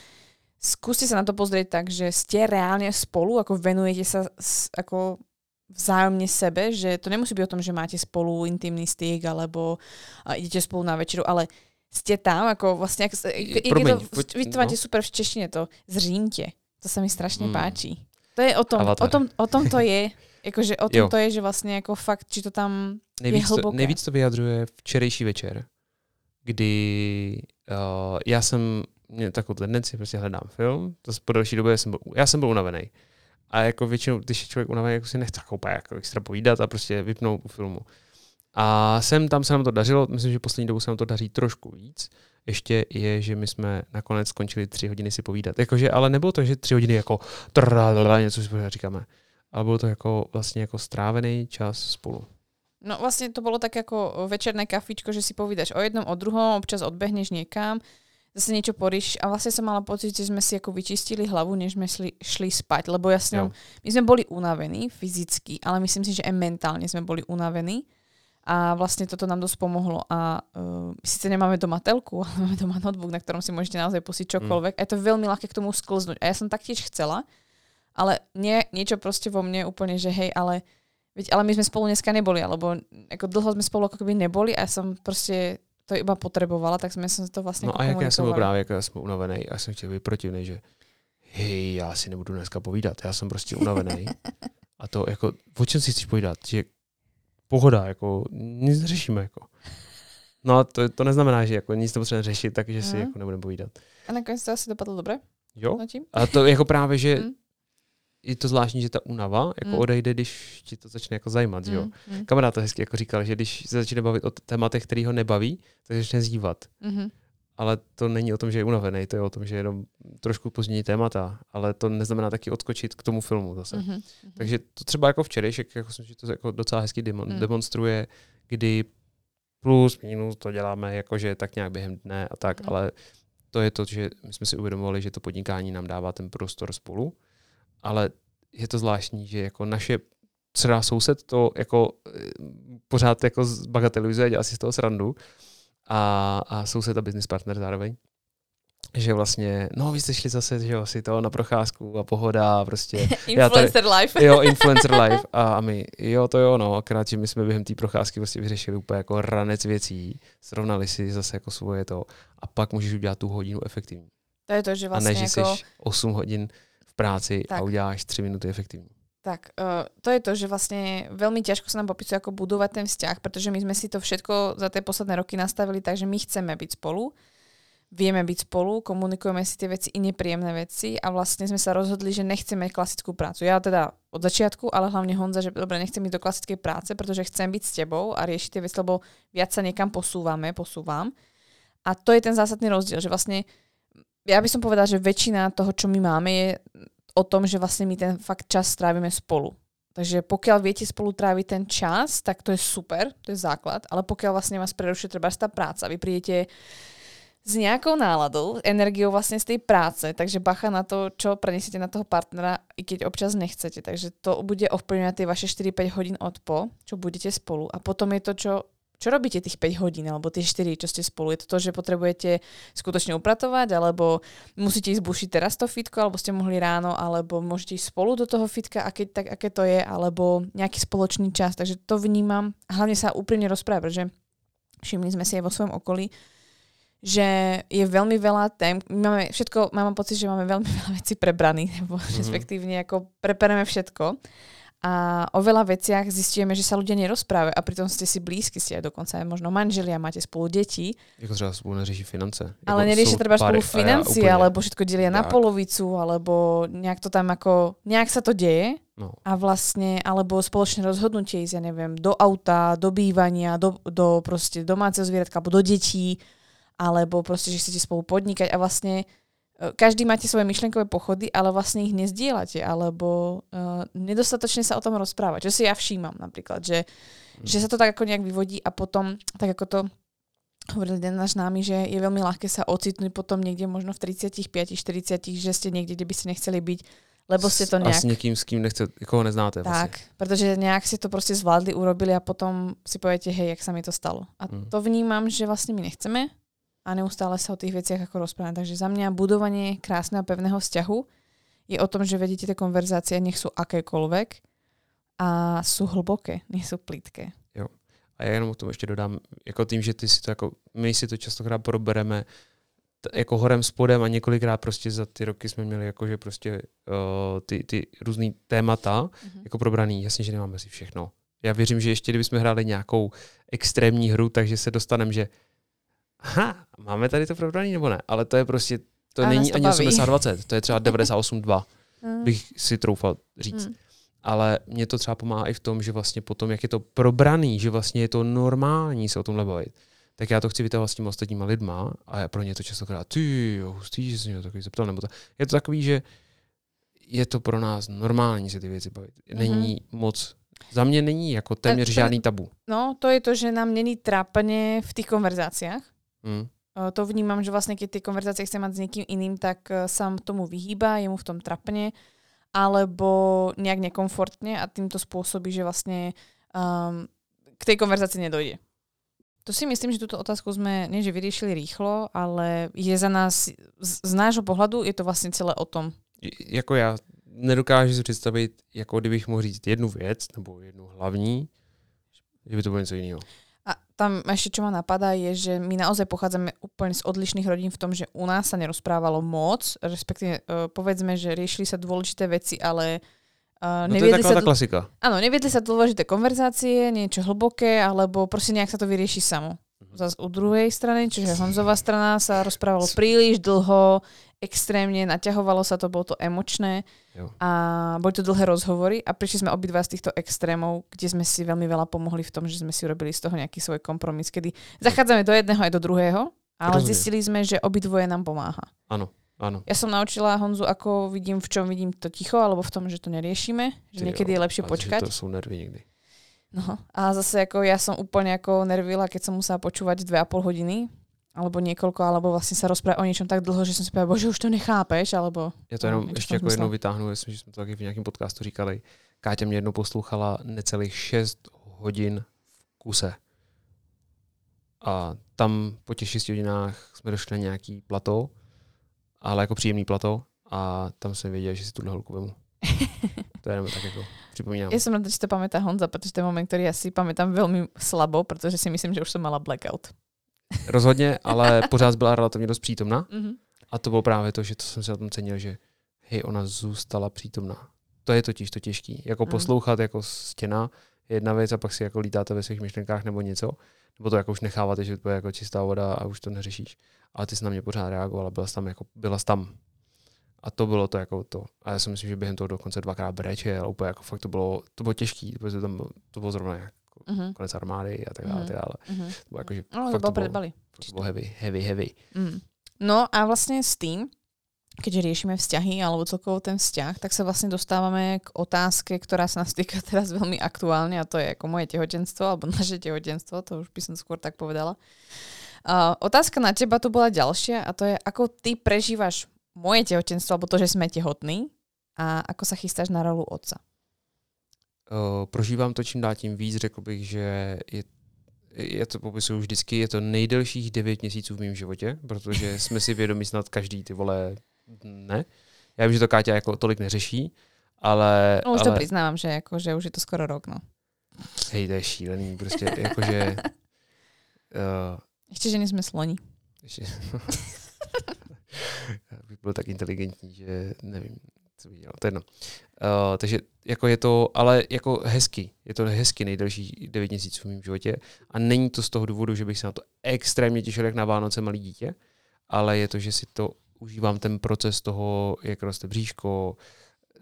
skúste sa na to pozrieť tak, že ste reálne spolu, ako venujete sa s, ako vzájomne sebe, že to nemusí byť o tom, že máte spolu intimný styk alebo idete spolu na večeru, ale jste tam, jako vlastně, jak, jak Promiň, je to, pojď, vy to máte no. super v češtině, to zříňte. To se mi strašně hmm. páčí. To je o tom, o tom, o tom to je. <laughs> Jakože o tom jo. to je, že vlastně jako fakt, či to tam nejvíc je hluboké. To, nejvíc to vyjadřuje včerejší večer, kdy uh, já jsem měl takovou tendenci, prostě hledám film, to po delší době jsem byl, já jsem byl unavený. A jako většinou, když je člověk unavený, jako si nechce koupat, jako extra povídat a prostě vypnout u filmu. A sem tam se nám to dařilo, myslím, že poslední dobu se nám to daří trošku víc. Ještě je, že my jsme nakonec skončili tři hodiny si povídat. Jakože, ale nebylo to, že tři hodiny jako trrrr, něco si říkáme. Ale bylo to jako vlastně jako strávený čas spolu. No vlastně to bylo tak jako večerné kafičko, že si povídáš o jednom, o druhom, občas odbehneš někam, zase něco poríš a vlastně jsem mala pocit, že jsme si jako vyčistili hlavu, než jsme šli, šli spať, lebo jasně, my jsme byli unavení fyzicky, ale myslím si, že i mentálně jsme byli unavení a vlastne toto nám dosť pomohlo a uh, síce nemáme doma telku, <laughs> ale máme doma notebook, na ktorom si môžete naozaj pustiť čokoľvek mm. a je to veľmi ľahké k tomu sklznúť a ja som taktiež chcela, ale nie, niečo proste vo mne úplne, že hej, ale Veď, ale my sme spolu dneska neboli, alebo ako dlho sme spolu ako keby neboli a ja som proste to iba potrebovala, tak jsme se to vlastně No a jak já jsem byl právě, jak já jsem unavený a jsem chtěl být protivný, že hej, já si nebudu dneska povídat, já jsem prostě unavený. <laughs> a to jako, o čem si chceš povídat? Že pohoda, jako nic neřešíme, jako. No a to, to neznamená, že jako nic nepotřebujeme řešit, takže si jako nebudeme povídat. A nakonec to asi dopadlo dobře? Jo. A to jako právě, že hmm je to zvláštní, že ta únava jako mm. odejde, když ti to začne jako zajímat, mm. jo. Mm. Kamarád to hezky jako říkal, že když se začne bavit o tématech, který ho nebaví, tak začne zívat. Mm. Ale to není o tom, že je unavený, to je o tom, že jenom trošku pozmění témata, ale to neznamená taky odskočit k tomu filmu zase. Mm. Takže to třeba jako včerejšek, jako jsem, že to jako docela hezky demon, mm. demonstruje, kdy plus, minus to děláme jakože tak nějak během dne a tak, mm. ale to je to, že my jsme si uvědomovali, že to podnikání nám dává ten prostor spolu ale je to zvláštní, že jako naše třeba soused to jako eh, pořád jako bagatelizuje, dělá si z toho srandu a, a soused a business partner zároveň. že vlastně, no vy jste šli zase, že jo, si to na procházku a pohoda a prostě. <laughs> influencer tady, life. jo, influencer life a, a my, jo, to jo, no, akorát, že my jsme během té procházky prostě vyřešili úplně jako ranec věcí, srovnali si zase jako svoje to a pak můžeš udělat tu hodinu efektivní. To je to, že vlastně a ne, že jako... jsi 8 hodin v práci tak. a uděláš 3 minuty efektivní. Tak, uh, to je to, že vlastne veľmi ťažko sa nám popisuje, ako budovať ten vzťah, pretože my sme si to všetko za tie posledné roky nastavili tak, že my chceme byť spolu, vieme byť spolu, komunikujeme si tie veci i nepríjemné veci a vlastne sme sa rozhodli, že nechceme klasickú prácu. Ja teda od začiatku, ale hlavne Honza, že dobre, nechcem ísť do klasickej práce, pretože chcem byť s tebou a riešiť tie veci, lebo viac sa niekam posúvame, posúvam. A to je ten zásadný rozdiel, že vlastne ja by som povedala, že väčšina toho, čo my máme, je o tom, že vlastne my ten fakt čas strávime spolu. Takže pokiaľ viete spolu tráviť ten čas, tak to je super, to je základ, ale pokiaľ vlastne vás prerušuje treba tá práca, vy prídete s nejakou náladou, energiou vlastne z tej práce, takže bacha na to, čo prenesiete na toho partnera, i keď občas nechcete. Takže to bude ovplyvňovať tie vaše 4-5 hodín odpo, čo budete spolu. A potom je to, čo čo robíte tých 5 hodín alebo tie 4, čo ste spolu? Je to to, že potrebujete skutočne upratovať, alebo musíte ísť bušiť teraz to fitko, alebo ste mohli ráno, alebo môžete ísť spolu do toho fitka, aké, tak, aké to je, alebo nejaký spoločný čas. Takže to vnímam. Hlavne sa úprimne rozprávať, pretože všimli sme si aj vo svojom okolí, že je veľmi veľa tém, my máme všetko, mám pocit, že máme veľmi <laughs> veľa vecí prebraných, nebo mm-hmm. respektívne ako prepereme všetko a o veľa veciach zistíme, že sa ľudia nerozprávajú a pritom ste si blízky, ste aj dokonca aj možno manželia, máte spolu deti. Jako třeba spolu neřeší finance. Jako ale neriešia treba spolu financie, alebo všetko delia tak. na polovicu, alebo nejak to tam ako, nejak sa to deje no. a vlastne, alebo spoločné rozhodnutie ísť, ja neviem, do auta, do bývania, do, do proste domáceho zvieratka, alebo do detí, alebo proste, že chcete spolu podnikať a vlastne každý máte svoje myšlenkové pochody, ale vlastne ich nezdielate, alebo uh, nedostatočne sa o tom rozprávať. Čo si ja všímam napríklad, že, mm. že sa to tak ako nejak vyvodí a potom, tak ako to hovoril jeden náš námi, že je veľmi ľahké sa ocitnúť potom niekde možno v 35, 40, že ste niekde, kde by ste nechceli byť, lebo ste to nejak... A s niekým, s kým nechce, koho neznáte. Tak, vlastne. pretože nejak si to proste zvládli, urobili a potom si poviete, hej, jak sa mi to stalo. A mm. to vnímam, že vlastne my nechceme, a neustále sa o tých veciach ako rozprávame. Takže za mňa budovanie krásneho pevného vzťahu je o tom, že vedíte tie konverzácie, nech sú akékoľvek a sú hlboké, nie sú plítké. Jo. A já jenom k tomu ještě dodám, jako tím, že ty si to jako, my si to častokrát probereme t- jako horem spodem a několikrát prostě za ty roky jsme měli jako, že prostě uh, ty, ty různý témata mm-hmm. jako probraný, jasně, že nemáme si všechno. Já věřím, že ještě kdybychom hráli nějakou extrémní hru, takže se dostaneme, že ha, máme tady to probraný nebo ne? Ale to je prostě, to a není ani 80-20, to je třeba <laughs> 98-2, hmm. bych si troufal říct. Hmm. Ale mě to třeba pomáhá i v tom, že vlastně potom, jak je to probraný, že vlastně je to normální se o tomhle bavit, tak já to chci vytahovat s těmi ostatníma lidma a pro ně to častokrát, ty jo, hustý, že jsi mě takový zeptal, nebo to. Je to takový, že je to pro nás normální se ty věci bavit. Není mm-hmm. moc za mě není jako téměř žádný tabu. No, to je to, že nám není trápně v těch konverzáciách. Mm. To vnímam, že vlastne keď tie konverzácie chce mať s niekým iným, tak e, sa tomu vyhýba, je mu v tom trapne, alebo nejak nekomfortne a týmto spôsobí, že vlastne um, k tej konverzácii nedojde. To si myslím, že túto otázku sme nie že vyriešili rýchlo, ale je za nás, z, z nášho pohľadu je to vlastne celé o tom. Jako já nedokážu si představit, jako kdybych mohl říct jednu věc, nebo jednu hlavní, že by to bylo něco jiného. A tam ešte, čo ma napadá, je, že my naozaj pochádzame úplne z odlišných rodín v tom, že u nás sa nerozprávalo moc, respektíve uh, povedzme, že riešili sa dôležité veci, ale Uh, no to je taková sa, klasika. Áno, neviedli sa dôležité konverzácie, niečo hlboké, alebo proste nejak sa to vyrieši samo. Mhm. Zas u druhej strany, čiže Honzová strana sa rozprávalo príliš dlho, extrémne, naťahovalo sa to, bolo to emočné jo. a boli to dlhé rozhovory a prišli sme obidva z týchto extrémov, kde sme si veľmi veľa pomohli v tom, že sme si urobili z toho nejaký svoj kompromis, kedy zachádzame do jedného aj do druhého, ale Rozumiem. zistili sme, že obidvoje nám pomáha. Áno. Áno. Ja som naučila Honzu, ako vidím, v čom vidím to ticho, alebo v tom, že to neriešime, že Ty niekedy jo, je lepšie počkať. To sú nervy niekdy. No a zase ako ja som úplne ako nervila, keď som musela počúvať dve a pol hodiny, alebo niekoľko, alebo vlastne sa rozprávať o niečom tak dlho, že som si povedala, bože, už to nechápeš, alebo... Já to jenom ještě jako jednou vytáhnu, myslím, že jsme to taky v nějakém podcastu říkali. Káťa mě jednou poslouchala necelých 6 hodin v kuse. A tam po těch 6 hodinách jsme došli na nějaký plato ale jako příjemný plato a tam jsem věděl, že si tuhle holku vemu. <laughs> to je jenom tak jako připomínám. Ja som rád, že to pamätá Honza, protože to je moment, ktorý ja si pamätám veľmi slabo, protože si myslím, že už som mala blackout. <laughs> Rozhodně, ale pořád byla relativně dost přítomná Mhm. a to bylo právě to, že to jsem se na tom cenil, že hej, ona zůstala přítomná. To je totiž to těžký. Jako Mm. poslouchat jako stěna je jedna věc a pak si jako lítáte ve svých myšlenkách nebo něco, nebo to jako už necháváte, že to je jako čistá voda a už to neřešíš. Ale ty jsi na mě pořád reagovala, byla jsi tam, jako, byla jsi tam. A to bylo to jako to. A já si myslím, že během toho dokonce dvakrát breče, ale úplně jako fakt to bylo, to bylo těžký, protože tam, to bylo zrovna jako Mhm. konec armády a tak dále, Mhm. tak dále. Mhm. To bylo jako, že No, to fakt to bylo, predbali. fakt to bylo heavy, heavy, heavy. Mm. No a vlastne s tým, keďže riešime vzťahy alebo celkovo ten vzťah, tak sa vlastne dostávame k otázke, ktorá sa nás týka teraz veľmi aktuálne a to je ako moje tehotenstvo alebo naše tehotenstvo, to už by som skôr tak povedala. Uh, otázka na teba tu bola ďalšia a to je, ako ty prežívaš moje tehotenstvo alebo to, že sme tehotní a ako sa chystáš na rolu otca. Uh, prožívám to čím dál tím víc, řekl bych, že je, je to popisuju vždycky, je to nejdelších devět měsíců v mém životě, protože <laughs> jsme si vědomi snad každý ty vole dne. Já vím, že to Káťa jako tolik neřeší, ale, No už ale to priznávam, že, ako, že už je to skoro rok. No. hej, to je šílený, prostě jakože <laughs> uh, Ešte, že nie sme sloni. ještě, <laughs> bych byl tak inteligentní, že nevím, co bych dělal, to je jedno. Uh, takže jako je to, ale jako hezky, je to hezky nejdelší 9 měsíců v mém životě. A není to z toho důvodu, že bych se na to extrémně těšil jak na Vánoce malý dítě, ale je to, že si to užívám ten proces toho, jak roste bříško,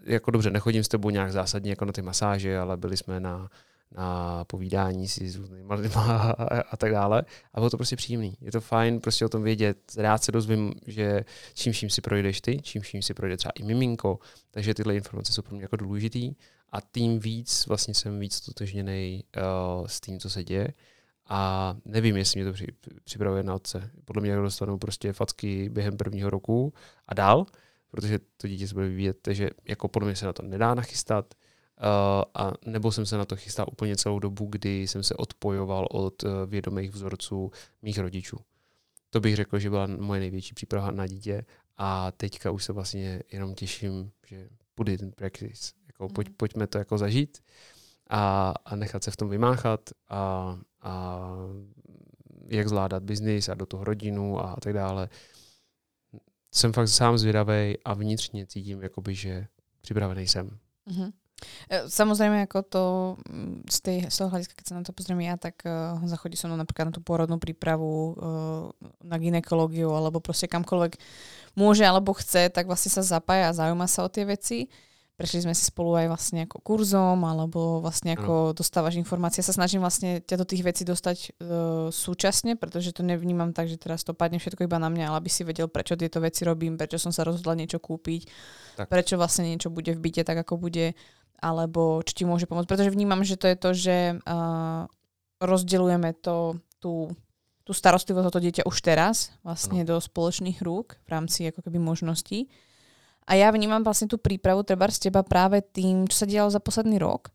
jako dobře, nechodím s tebou nějak zásadně jako na ty masáže, ale byli jsme na, na povídání si s různýma lidma a, a tak dále. A bylo to prostě příjemný. Je to fajn prostě o tom vědět. Rád se dozvím, že čím vším si projdeš ty, čím vším si projde třeba i miminko, takže tyhle informace jsou pro mě jako důležitý a tím víc vlastně jsem víc totožněný uh, s tím, co se děje. A nevím, jestli mě to při, připravuje na otce. Podle mě dostanu prostě facky během prvního roku a dál, protože to dítě se bude vyvíjet, takže jako podle mě se na to nedá nachystat. Uh, a nebo jsem se na to chystal úplně celou dobu, kdy jsem se odpojoval od uh, vědomých vzorců mých rodičů. To bych řekl, že byla moje největší příprava na dítě a teďka už se vlastně jenom těším, že put it in practice. Jako, pojď, Mhm. pojďme to jako zažít a, a nechat se v tom vymáchat a, a jak zvládat biznis a do toho rodinu a tak dále. Jsem fakt sám zvědavý a vnitřně cítím, jakoby, že připravený jsem. Mhm. E, Samozrejme, ako to mm, z, tej, z toho hľadiska, keď sa na to pozriem ja, tak uh, Honza chodí so mnou napríklad na tú pôrodnú prípravu, uh, na ginekológiu alebo proste kamkoľvek môže alebo chce, tak vlastne sa zapája a zaujíma sa o tie veci. Prešli sme si spolu aj vlastne ako kurzom, alebo vlastne ako dostávaš informácie. Ja sa snažím vlastne ťa do tých vecí dostať uh, súčasne, pretože to nevnímam tak, že teraz to padne všetko iba na mňa, ale aby si vedel, prečo tieto veci robím, prečo som sa rozhodla niečo kúpiť, Tak. prečo vlastne niečo bude v byte tak, ako bude alebo čo ti môže pomôcť. Pretože vnímam, že to je to, že uh, rozdeľujeme to, tú, tú starostlivosť o to dieťa už teraz vlastne do spoločných rúk v rámci ako keby možností. A ja vnímam vlastne tú prípravu treba z teba práve tým, čo sa dialo za posledný rok.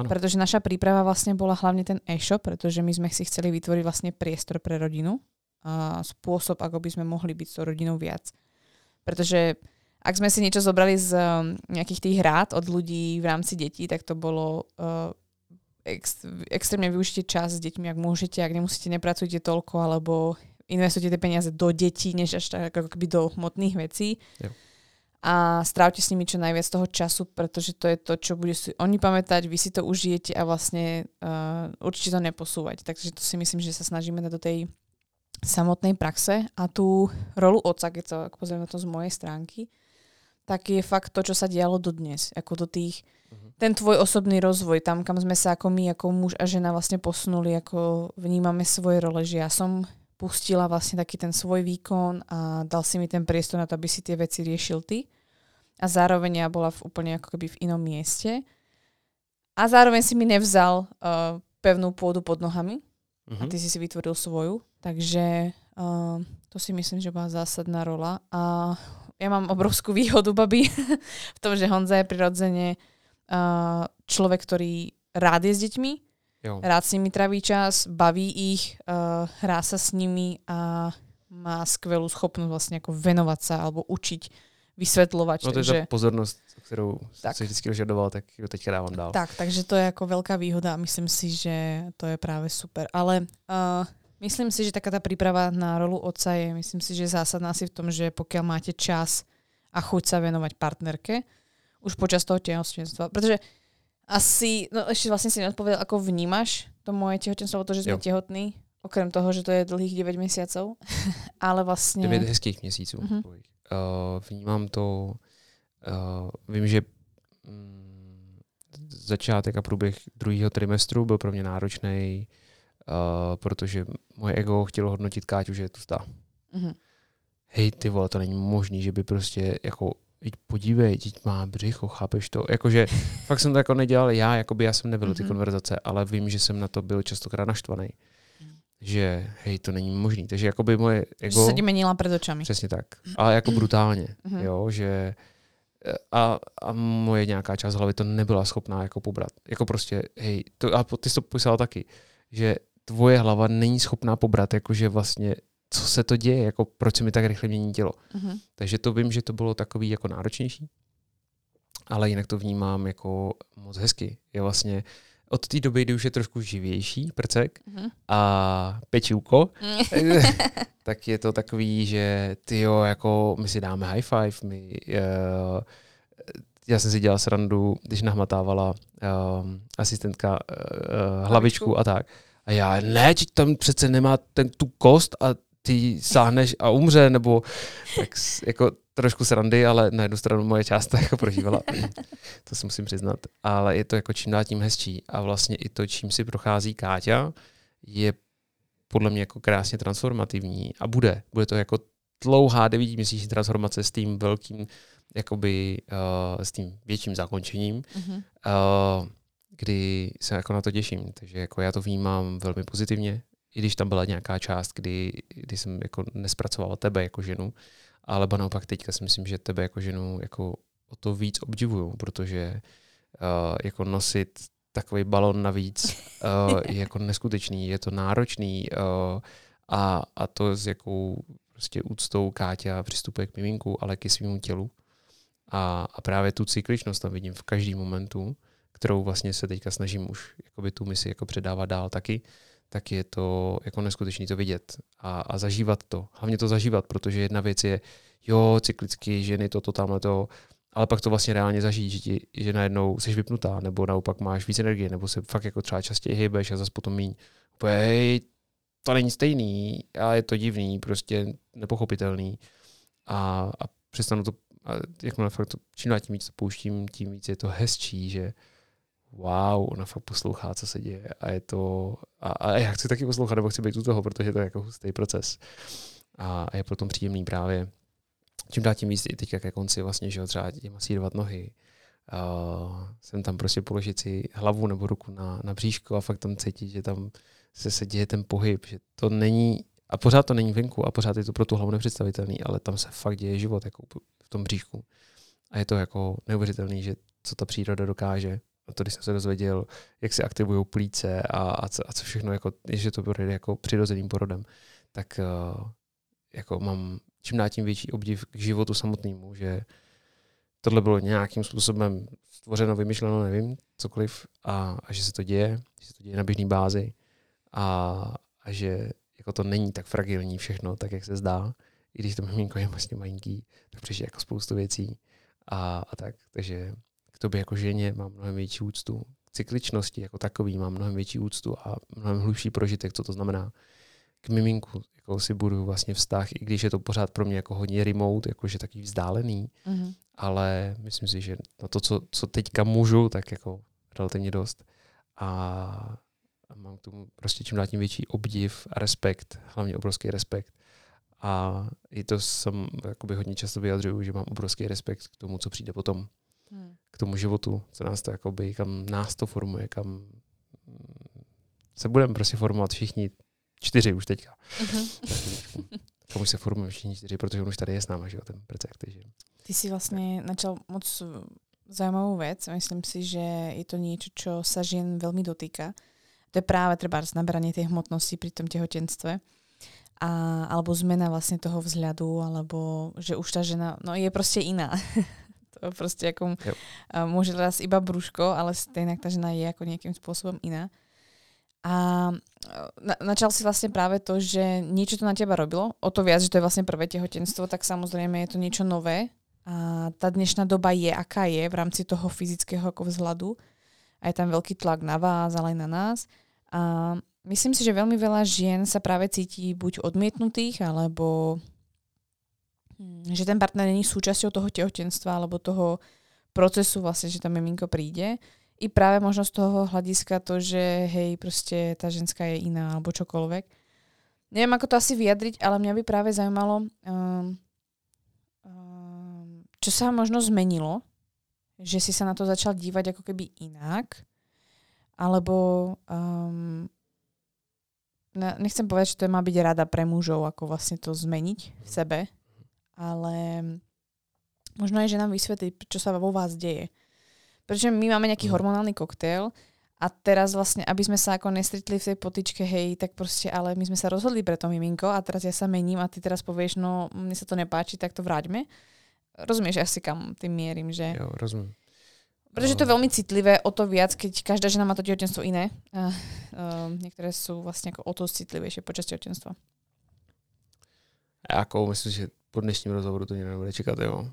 Ano. Pretože naša príprava vlastne bola hlavne ten e-shop, pretože my sme si chceli vytvoriť vlastne priestor pre rodinu a spôsob, ako by sme mohli byť s tou rodinou viac. Pretože ak sme si niečo zobrali z um, nejakých tých rád od ľudí v rámci detí, tak to bolo uh, ex, extrémne využite čas s deťmi, ak môžete, ak nemusíte, nepracujte toľko, alebo investujte tie peniaze do detí, než až tak ako keby do hmotných vecí. Jo. A strávte s nimi čo najviac toho času, pretože to je to, čo bude si oni pamätať, vy si to užijete a vlastne uh, určite to neposúvať. Takže to si myslím, že sa snažíme do tej samotnej praxe a tú rolu otca, keď sa pozrieme na to z mojej stránky, tak je fakt to, čo sa dialo dodnes. Ako do tých, Mhm. ten tvoj osobný rozvoj, tam, kam sme sa ako my, ako muž a žena vlastne posunuli, ako vnímame svoje role, že ja som pustila vlastne taký ten svoj výkon a dal si mi ten priestor na to, aby si tie veci riešil ty. A zároveň ja bola v úplne ako keby v inom mieste. A zároveň si mi nevzal uh, pevnú pôdu pod nohami, a Mhm. ty si si vytvoril svoju. Takže uh, to si myslím, že bola zásadná rola. A ja mám obrovskú výhodu, babi, <laughs> v tom, že Honza je prirodzene uh, človek, ktorý rád je s deťmi, Jo. rád s nimi traví čas, baví ich, uh, hrá sa s nimi a má skvelú schopnosť vlastne ako venovať sa alebo učiť, vysvetľovať. No to takže, je ta pozornost, kterou Tak. si vždycky dožadoval, tak ju teďka dávám dál. tak, takže to je ako veľká výhoda a myslím si, že to je práve super. Ale uh, myslím si, že taká tá príprava na rolu otca je, myslím si, že zásadná asi v tom, že pokiaľ máte čas a chuť sa venovať partnerke, už počas toho tehotenstva, pretože asi, no ešte vlastne si neodpovedal, ako vnímaš to moje tehotenstvo, to, že sme Jo. tehotní, okrem toho, že to je dlhých 9 mesiacov, <laughs> ale vlastne... Devět hezkých měsíců. Mhm. Uh, vnímám to, uh, vím, že mm, začátek a průběh druhého trimestru byl pro mě náročný, uh, protože moje ego chtělo hodnotit Káťu, že je tlustá. Mhm. Hej, ty vole, to není možný, že by prostě jako Teď podívej, teď má břicho, chápeš to? Jakože <laughs> fakt jsem to jako nedělal já, jakoby já jsem nebyl ty Mhm. konverzace, ale vím, že jsem na to byl častokrát naštvaný. Mhm. Že hej, to není možný. Takže jakoby moje Že ego... sa ti menila pred očami. Přesně tak. Ale jako brutálně, Mhm. jo, že a, a moje nějaká část hlavy to nebyla schopná jako pobrat. Jako prostě, hej, to, a ty jsi to pисala taky, že tvoje hlava není schopná pobrat, jakože vlastně, co se to děje, jako proč se mi tak rychle mění tělo. Mhm. Takže to vím, že to bylo takový jako náročnější, ale jinak to vnímám jako moc hezky. Je vlastně od té doby, kdy už je trošku živější prcek Mhm. a pečivko, <laughs> tak je to takový, že ty jo, jako my si dáme high five, my, uh, já jsem si dělal srandu, když nahmatávala um, asistentka uh, hlavičku a tak. A já, ne, či tam přece nemá ten, tu kost a ty sáhneš a umře, nebo tak jako trošku srandy, ale na jednu stranu moje část to jako prožívala. <laughs> to si musím přiznat. Ale je to jako čím dál tím hezčí. A vlastně i to, čím si prochází Káťa, je podle mě jako krásně transformativní a bude. Bude to jako dlouhá devítiměsíční transformace s tím velkým, jakoby uh, s tím větším zakončením, Mhm. uh, kdy se jako na to těším. Takže jako já to vnímám velmi pozitivně, i když tam byla nějaká část, kdy, kdy jsem jako nespracoval tebe jako ženu, ale ba naopak teďka si myslím, že tebe jako ženu jako o to víc obdivuju, protože uh, jako nosit takový balon navíc uh, je jako neskutečný, je to náročný uh, a, a to s jakou prostě úctou Káťa přistupuje k miminku, ale ke svému tělu. A, a právě tu cykličnost tam vidím v každém momentu, kterou vlastně se teďka snažím už jakoby tu misi jako předávat dál taky, tak je to jako neskutečný to vidět a, a zažívat to. Hlavně to zažívat, protože jedna věc je, jo, cyklicky, ženy, toto, tamhle to, ale pak to vlastně reálně zažít, že, ti, že najednou jsi vypnutá, nebo naopak máš víc energie, nebo se fakt jako třeba častěji hejbeš a zase potom míň. Hej, to není stejný a je to divný, prostě nepochopitelný. A, a přestanu to, a jakmile fakt to, čím dál tím víc to pouštím, tím víc je to hezčí, že wow, ona fakt poslouchá, co se děje a je to, a, a já chci taky poslouchat, nebo chci být u toho, protože to je jako hustý proces a, a je potom příjemný právě čím dál tím víc i teďka ke konci vlastně, že jo, třeba masírovat nohy, uh, jsem tam prostě položit si hlavu nebo ruku na, na bříško a fakt tam cítit, že tam se, se děje ten pohyb, že to není, a pořád to není venku a pořád je to pro tu hlavu nepředstavitelný, ale tam se fakt děje život jako v tom bříšku. A je to jako neuvěřitelný, že co ta příroda dokáže. A to, když jsem se dozvěděl, jak se aktivují plíce a, a, co, a co všechno, jako, že to bude jako přirozeným porodem, tak uh, jako mám čím dál tím větší obdiv k životu samotnému, že tohle bylo nějakým způsobem stvořeno, vymyšleno, nevím, cokoliv, a, a že se to děje, že se to děje na běžné bázi. A, a že jako to není tak fragilní všechno, tak jak se zdá, i když to miminko je vlastně malinký, tak přijde jako spoustu věcí. A, a tak, takže k tobě jako ženě mám mnohem větší úctu, k cykličnosti jako takový mám mnohem větší úctu a mnohem hlubší prožitek, co to znamená. K miminku jako si budu vlastně vztah, i když je to pořád pro mě jako hodně remote, jakože takový vzdálený, Mhm. ale myslím si, že na to, co, co teďka můžu, tak jako relativně dost. A, mám k tomu prostě čím dál tím větší obdiv a respekt, hlavně obrovský respekt. A i to jsem jakoby hodně často vyjadřuju, že mám obrovský respekt k tomu, co přijde potom. K tomu životu, co nás to jakoby, kam nás to formuje, kam mm, se budeme prostě formovat všichni čtyři už teďka. Mhm. <laughs> Kam už se formujeme všichni čtyři, protože on už tady je s náma, že jo, ten precek, takže Ty si vlastne načal moc zaujímavú vec. Myslím si, že je to niečo, čo sa žien veľmi dotýka. To je práve treba naberanie tej hmotnosti pri tom tehotenstve. a, alebo zmena vlastne toho vzhľadu, alebo že už tá žena, no je proste iná. <laughs> to proste ako, yep. môže raz iba brúško, ale stejnak tá žena je ako nejakým spôsobom iná. A na, načal si vlastne práve to, že niečo to na teba robilo, o to viac, že to je vlastne prvé tehotenstvo, tak samozrejme je to niečo nové. A tá dnešná doba je, aká je v rámci toho fyzického ako vzhľadu. A je tam veľký tlak na vás, ale aj na nás. A myslím si, že veľmi veľa žien sa práve cíti buď odmietnutých, alebo hm, že ten partner není súčasťou toho tehotenstva alebo toho procesu vlastne, že tam miminko príde. I práve možno z toho hľadiska to, že hej, proste tá ženská je iná alebo čokoľvek. Neviem, ako to asi vyjadriť, ale mňa by práve zaujímalo, um, um, čo sa možno zmenilo, že si sa na to začal dívať ako keby inak, alebo um, nechcem povedať, že to má byť rada pre mužov, ako vlastne to zmeniť v sebe, ale možno aj, že nám vysvetlí, čo sa vo vás deje. Pretože my máme nejaký mhm. hormonálny koktail a teraz vlastne, aby sme sa ako nestretli v tej potičke, hej, tak proste, ale my sme sa rozhodli pre to miminko a teraz ja sa mením a ty teraz povieš, no mne sa to nepáči, tak to vráťme. Rozumieš asi kam tým mierim, že... Jo, rozumím. Pretože to je veľmi citlivé, o to viac, keď každá žena má to tehotenstvo iné. A, uh, niektoré sú vlastne ako o to citlivejšie počas tehotenstva. Jako myslím, že po dnešním rozhovoru to nikdo nebude čekat, jo.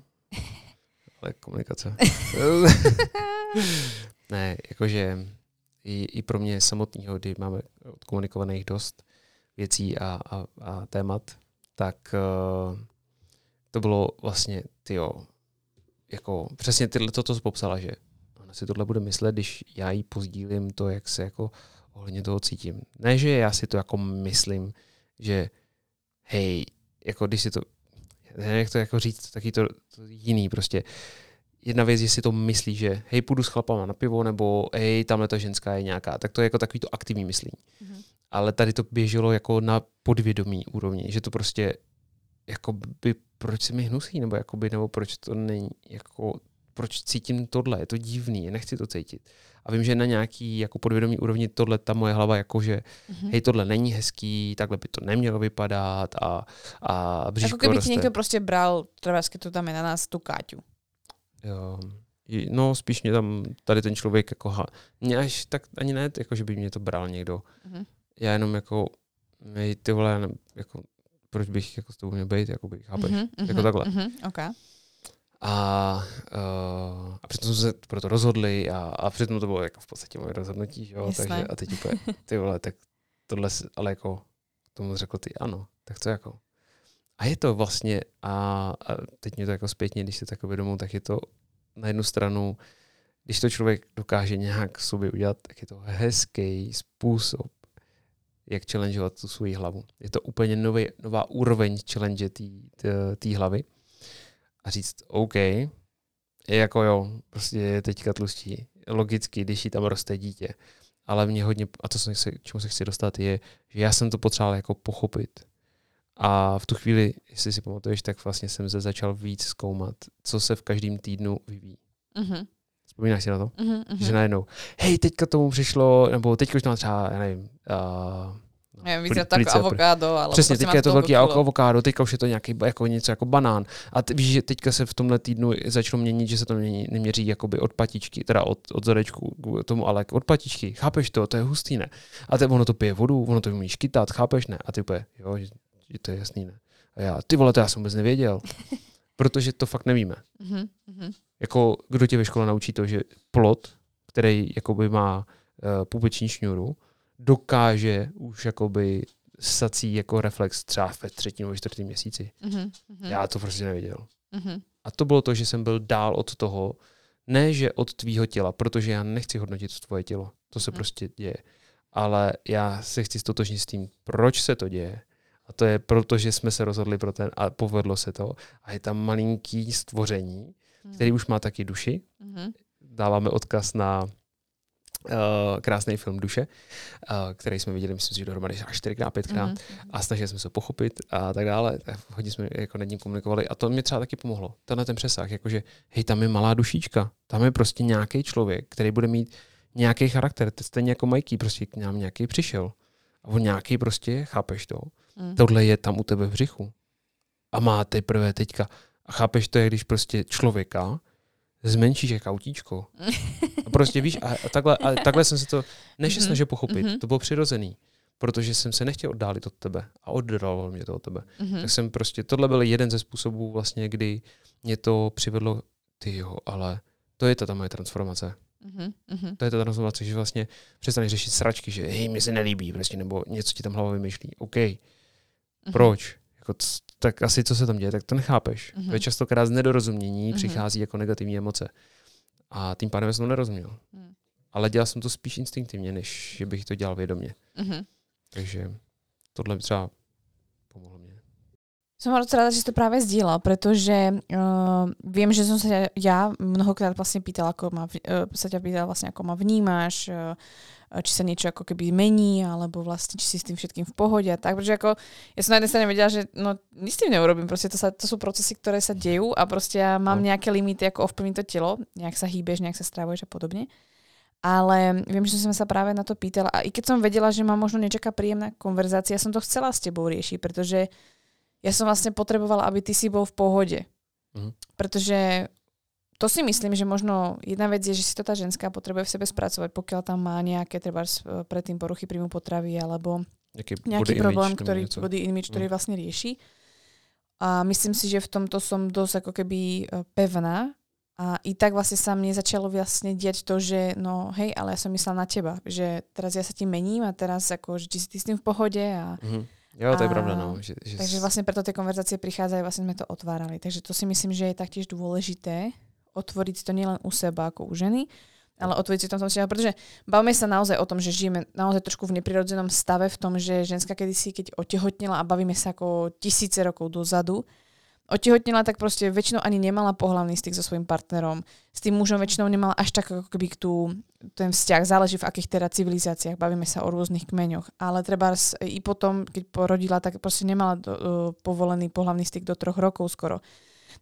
<laughs> Ale komunikace. <laughs> ne, jakože i, i pro mě samotného, kdy máme odkomunikovaných dost věcí a, a, a témat, tak uh, to bylo vlastně, tyjo, jako přesně tyhle, to, co jsi popsala, že si tohle bude myslet, když já jí pozdílím to, jak se jako ohledně toho cítím. Ne, že já si to jako myslím, že hej, jako když si to, jak to jako říct, taky to, to jiný prostě. Jedna věc, jestli to myslí, že hej, půjdu s chlapama na pivo, nebo hej, tamhle ta ženská je nějaká, tak to je jako takový to aktivní myslení. Mm-hmm. Ale tady to běželo jako na podvědomí úrovni, že to prostě jako by, proč se mi hnusí, nebo, jakoby, nebo proč to není, jako proč cítím tohle, je to divný, nechci to cítit. A vím, že na nějaký jako podvědomí úrovni tohle ta moje hlava jako, že mm-hmm. hej, tohle není hezký, takhle by to nemělo vypadat a, a bříško Jako kdyby ti někdo prostě bral, třeba to tam je na nás, tu Káťu. Jo. No, spíš mě tam tady ten člověk jako, ha, mě až tak ani ne, jako že by mě to bral někdo. Mm-hmm. Já jenom jako, hej, ty vole, jako, proč bych jako s tobou měl být, jako bych, chápeš? Mm-hmm, jako takhle. Mm-hmm, okay. A, uh, a přitom jsme se pro to rozhodli a, a přitom to bylo jako v podstatě moje rozhodnutí, jo? takže a teď úplně, ty vole, tak tohle, ale jako tomu řekl ty ano, tak to jako. A je to vlastně, a, a teď mě to jako zpětně, když se tak uvědomu, tak je to na jednu stranu, když to člověk dokáže nějak sobě udělat, tak je to hezký způsob, jak challengeovat tu svou hlavu. Je to úplně nový, nová úroveň challenge té hlavy a říct OK, je jako jo, prostě je teďka tlustí. Logicky, když jí tam roste dítě. Ale mě hodně, a to, se, čemu se chci dostat, je, že já jsem to potřeboval jako pochopit. A v tu chvíli, jestli si pamatuješ, tak vlastně jsem se začal víc zkoumat, co se v každém týdnu vyvíjí. Mm-hmm. Vzpomínáš si na to? Mm-hmm. Že najednou, hej, teďka tomu přišlo, nebo teďka už to má třeba, já nevím, uh, Nevím, víc tak avokádo, ale Přesně, teďka je to velký kilo. avokádo, teďka už je to nějaký jako něco jako banán. A ty, víš, že teďka se v tomhle týdnu začalo měnit, že se to mění, neměří jakoby od patičky, teda od, od zadečku k tomu, ale od patičky. Chápeš to? To je hustý, ne? A te, ono to pije vodu, ono to umí škytat, chápeš, ne? A ty úplně, jo, že, že to je jasný, ne? A já, ty vole, to já jsem vůbec nevěděl. <laughs> protože to fakt nevíme. Mm-hmm. Jako, kdo tě ve škole naučí to, že plot, který jakoby má uh, pupeční šňůru, dokáže už jakoby sací jako reflex třeba ve třetím nebo čtvrtém měsíci. Mm-hmm. Já to prostě nevěděl. Mm-hmm. A to bylo to, že jsem byl dál od toho, ne že od tvýho těla, protože já nechci hodnotit tvoje tělo. To se mm-hmm. prostě děje. Ale já se chci stotožnit s tím, proč se to děje. A to je proto, že jsme se rozhodli pro ten a povedlo se to. A je tam malinký stvoření, mm-hmm. který už má taky duši. Mm-hmm. Dáváme odkaz na Uh, krásný film Duše, uh, který jsme viděli, myslím si, že dohromady až 4x, 5x mm-hmm. a snažili jsme se pochopit a tak dále. Hodně jsme jako nad ním komunikovali a to mě třeba taky pomohlo. Tenhle ten přesah, jakože hej, tam je malá dušička, tam je prostě nějaký člověk, který bude mít nějaký charakter, stejně jako Mikey, prostě k nám nějaký přišel. A on nějaký prostě, chápeš to? Mm. Tohle je tam u tebe v břichu. A má teprve teďka. A chápeš to je, když prostě člověka zmenšíš jak autíčko. A prostě víš, a, a, takhle, a takhle jsem se to než Mhm. snažil pochopit. Mhm. To bylo přirozený. Protože jsem se nechtěl oddálit od tebe. A oddaloval mě to od tebe. Mhm. Tak jsem prostě, tohle byl jeden ze způsobů vlastně, kdy mě to přivedlo, ty jo, ale to je ta, ta moje transformace. Mhm. Mhm. To je ta transformace, že vlastně přestaneš řešit sračky, že hej, mi se nelíbí, prostě, nebo něco ti tam hlava vymýšlí. OK, Mhm. proč? Jako, c- tak asi co se tam děje, tak to nechápeš. Mhm. Je častokrát z nedorozumění, Mhm. přichází jako negativní emoce. A tím pádem jsem to nerozuměl. Mhm. Ale dělal jsem to spíš instinktivně, než že bych to dělal vědomě. Mhm. Takže tohle třeba pomohlo mě. Som moc rada, že si to práve zdieľal, pretože uh, viem, že som sa ja mnohokrát vlastne pýtala, ako ma, v- uh, sa ťa pýtala vlastne, ako ma vnímaš, uh, či sa niečo ako keby mení, alebo vlastne, či si s tým všetkým v pohode a tak, pretože ako ja som na jednej strane vedela, že no nič s tým neurobím, proste to, sa, to sú procesy, ktoré sa dejú a proste ja mám No. nejaké limity, ako ovplyvniť to telo, nejak sa hýbeš, nejak sa stravuješ a podobne. Ale viem, že som sa práve na to pýtala a i keď som vedela, že ma možno nečaká príjemná konverzácia, som to chcela s tebou riešiť, pretože ja som vlastne potrebovala, aby ty si bol v pohode. Mhm. Pretože to si myslím, že možno jedna vec je, že si to tá ženská potrebuje v sebe spracovať, pokiaľ tam má nejaké treba predtým poruchy príjmu potravy alebo Jaký nejaký body problém, image ktorý, něco. body image, ktorý Mm. vlastne rieši. A myslím si, že v tomto som dosť ako keby e, pevná a i tak vlastne sa mne začalo vlastne diať to, že no hej, ale ja som myslela na teba, že teraz ja sa ti mením a teraz ako, že si ty s tým v pohode a Mhm. Jo, to je pravda, no. Že, že takže s- vlastne preto tie konverzácie prichádzajú, vlastne sme to otvárali. Takže to si myslím, že je taktiež dôležité otvoriť si to nielen u seba ako u ženy, ale otvoriť si to v tom vzťahu, pretože bavíme sa naozaj o tom, že žijeme naozaj trošku v neprirodzenom stave v tom, že ženská kedysi, keď otehotnila a bavíme sa ako tisíce rokov dozadu, otehotnila, tak proste väčšinou ani nemala pohľavný styk so svojím partnerom. S tým mužom väčšinou nemala až tak ako keby tú, ten vzťah, záleží v akých teda civilizáciách, bavíme sa o rôznych kmeňoch. Ale treba i potom, keď porodila, tak proste nemala do, uh, povolený pohľavný styk do troch rokov skoro.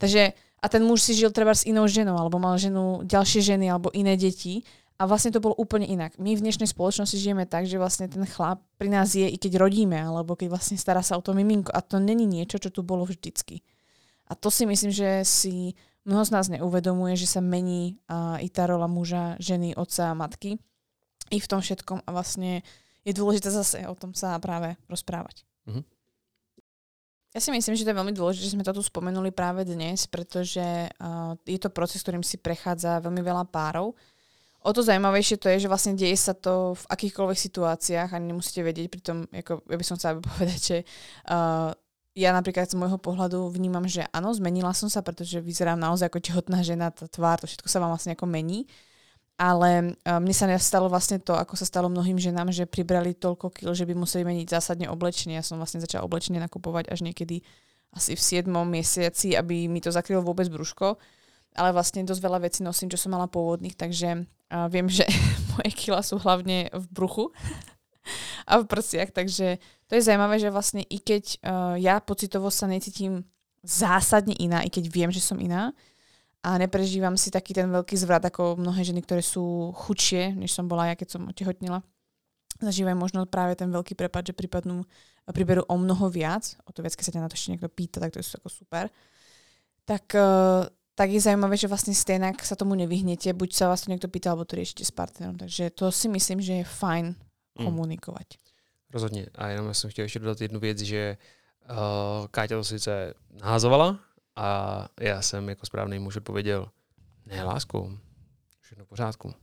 Takže a ten muž si žil treba s inou ženou, alebo mal ženu, ďalšie ženy, alebo iné deti. A vlastne to bolo úplne inak. My v dnešnej spoločnosti žijeme tak, že vlastne ten chlap pri nás je, i keď rodíme, alebo keď vlastne stará sa o to miminko. A to není niečo, čo tu bolo vždycky. A to si myslím, že si mnoho z nás neuvedomuje, že sa mení a, i tá rola muža, ženy, otca a matky. I v tom všetkom. A vlastne je dôležité zase o tom sa práve rozprávať. Mhm. Ja si myslím, že to je veľmi dôležité, že sme to tu spomenuli práve dnes, pretože uh, je to proces, ktorým si prechádza veľmi veľa párov. O to zaujímavejšie to je, že vlastne deje sa to v akýchkoľvek situáciách a nemusíte vedieť, pritom ako, ja by som chcela povedať, že uh, ja napríklad z môjho pohľadu vnímam, že áno, zmenila som sa, pretože vyzerám naozaj ako tehotná žena, tá tvár, to všetko sa vám vlastne ako mení. Ale uh, mne sa nestalo vlastne to, ako sa stalo mnohým ženám, že pribrali toľko kil, že by museli meniť zásadne oblečenie. Ja som vlastne začala oblečenie nakupovať až niekedy asi v 7. mesiaci, aby mi to zakrylo vôbec brúško. Ale vlastne dosť veľa vecí nosím, čo som mala pôvodných, takže uh, viem, že <laughs> moje kila sú hlavne v bruchu <laughs> a v prsiach, takže to je zaujímavé, že vlastne i keď uh, ja pocitovo sa necítim zásadne iná, i keď viem, že som iná, a neprežívam si taký ten veľký zvrat ako mnohé ženy, ktoré sú chudšie, než som bola ja, keď som otehotnila. Zažívajú možno práve ten veľký prepad, že pripadnú, priberú o mnoho viac, o to viac, keď sa ťa na to ešte niekto pýta, tak to je ako super. Tak, uh, tak je zaujímavé, že vlastne stejnak sa tomu nevyhnete, buď sa vás to niekto pýta, alebo to riešite s partnerom. Takže to si myslím, že je fajn Mm. komunikovat. Rozhodně. A jenom jsem chtěl ještě dodat jednu věc, že uh, Káťa to sice naházovala a já jsem jako správný muž odpověděl, ne láskou, všechno v pořádku.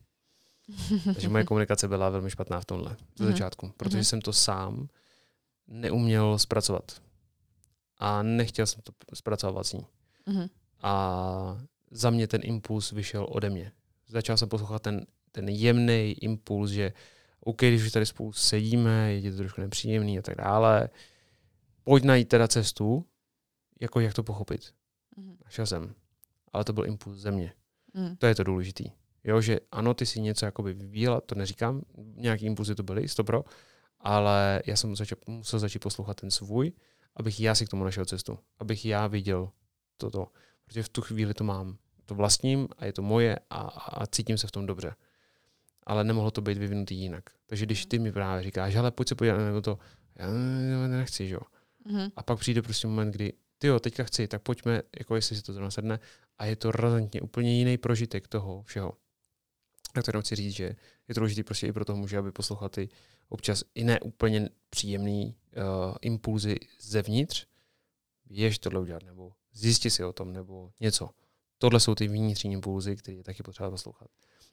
<laughs> Takže moje komunikace byla velmi špatná v tomhle, ze Mhm. začátku, protože Mhm. jsem to sám neuměl zpracovat. A nechtěl jsem to zpracovat s ní. Mhm. A za mě ten impuls vyšel ode mě. Začal jsem poslouchat ten, ten jemný impuls, že OK, když už tady spolu sedíme, je to trošku nepříjemný a tak dále, pojď najít teda cestu, jako jak to pochopit. Mhm. Našel jsem. Ale to byl impuls ze mě. Mhm. To je to důležitý. Jo, že ano, ty si něco jakoby vyvíjela, to neříkám, nějaký impulzy to byly, stopro, ale já jsem začal, musel začít poslouchat ten svůj, abych já si k tomu našel cestu, abych já viděl toto, protože v tu chvíli to mám, to vlastním a je to moje a, a cítím se v tom dobře. ale nemohlo to být vyvinutý jinak. Takže když ty mi právě říkáš, hele, pojď se podívat na to, já nechci, že jo. Mm-hmm. A pak přijde prostě moment, kdy ty jo, teďka chci, tak pojďme, jako jestli si to zrovna sedne, a je to razantně úplně jiný prožitek toho všeho. Tak to jenom chci říct, že je to důležité prostě i pro toho muže, aby poslouchal ty občas i ne úplně příjemný uh, impulzy zevnitř, jež tohle udělat, nebo zjistit si o tom, nebo něco. Tohle jsou ty vnitřní impulzy, které je taky potřeba poslouchat.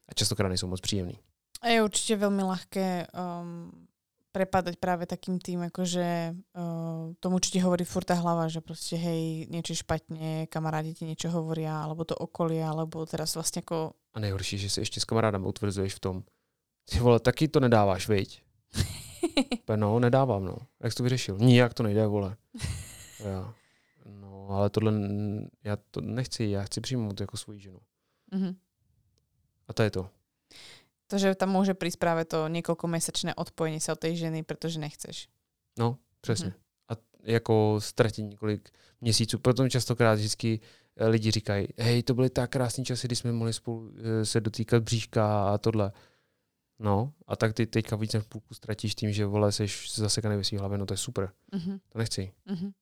A častokrát nejsou moc příjemný. A je určitě velmi ľahké um, prepadať práve takým tým, akože uh, tomu, čo ti hovorí furt tá hlava, že proste hej, niečo špatne, kamarádi ti niečo hovoria, alebo to okolie, alebo teraz vlastne ako... A nejhorší, že si ešte s kamarádem utvrzuješ v tom, ty vole, taky to nedáváš, viď? <laughs> no, nedávám, no. Jak jsi to vyřešil? Nijak to nejde, vole. <laughs> Já. No, ale tohle, já to nechci, já chci přijmout jako svoji ženu. Mm-hmm. A to je to. To, že tam môže prísť práve to niekoľkomesačné odpojenie sa od tej ženy, pretože nechceš. No, přesně. Mm-hmm. A jako ztratit několik měsíců. Potom častokrát vždycky eh, lidi říkají, hej, to byly tak krásné časy, kdy jsme mohli spolu eh, se dotýkat bříška a tohle. No, a tak ty teďka víc než půlku ztratíš tím, že vole, jsi zasekaný ve svý hlavě, no to je super. Mm-hmm. To nechci. Mm-hmm.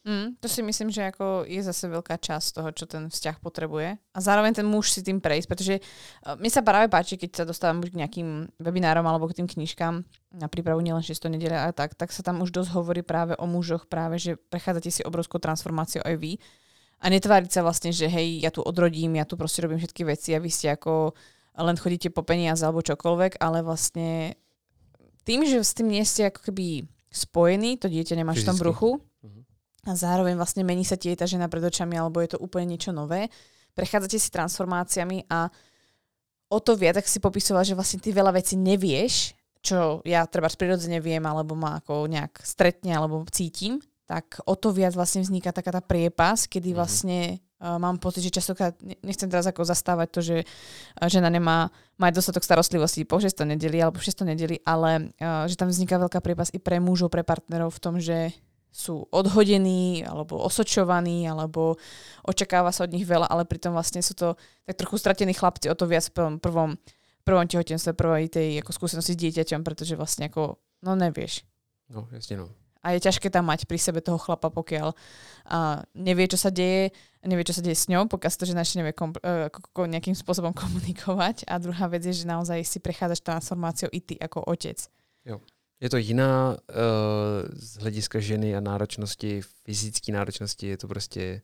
Mm, to si myslím, že jako je zase veľká časť toho, čo ten vzťah potrebuje. A zároveň ten muž si tým prejsť, pretože uh, mne sa práve páči, keď sa dostávam k nejakým webinárom alebo k tým knižkám na prípravu nielen 600 nedele a tak, tak sa tam už dosť hovorí práve o mužoch, práve, že prechádzate si obrovskou transformáciou aj vy. A netváriť sa vlastne, že hej, ja tu odrodím, ja tu proste robím všetky veci a vy ste ako len chodíte po peniaze alebo čokoľvek, ale vlastne tým, že s tým nie ste ako keby spojení, to dieťa nemáš v tom bruchu, a zároveň vlastne mení sa ti tá žena pred očami, alebo je to úplne niečo nové. Prechádzate si transformáciami a o to viac, ak si popisoval, že vlastne ty veľa vecí nevieš, čo ja treba prirodzene viem, alebo ma ako nejak stretne, alebo cítim, tak o to viac vlastne vzniká taká tá priepas, kedy mhm. vlastne uh, mám pocit, že častokrát, nechcem teraz ako zastávať to, že uh, žena nemá mať dostatok starostlivosti po 600 nedeli alebo 600 nedeli, ale uh, že tam vzniká veľká priepas i pre mužov, pre partnerov v tom, že sú odhodení alebo osočovaní alebo očakáva sa od nich veľa, ale pritom vlastne sú to tak trochu stratení chlapci o to viac v prvom, prvom, prvom tehotenstve, prvej tej ako skúsenosti s dieťaťom, pretože vlastne ako, no nevieš. No, jasne no. A je ťažké tam mať pri sebe toho chlapa, pokiaľ a nevie, čo sa deje, nevie, čo sa deje s ňou, pokiaľ to, že ešte nevie kom, uh, nejakým spôsobom <laughs> komunikovať. A druhá vec je, že naozaj si prechádzaš transformáciou i ty ako otec. Jo. Je to jiná uh, z hlediska ženy a náročnosti, fyzické náročnosti, je to prostě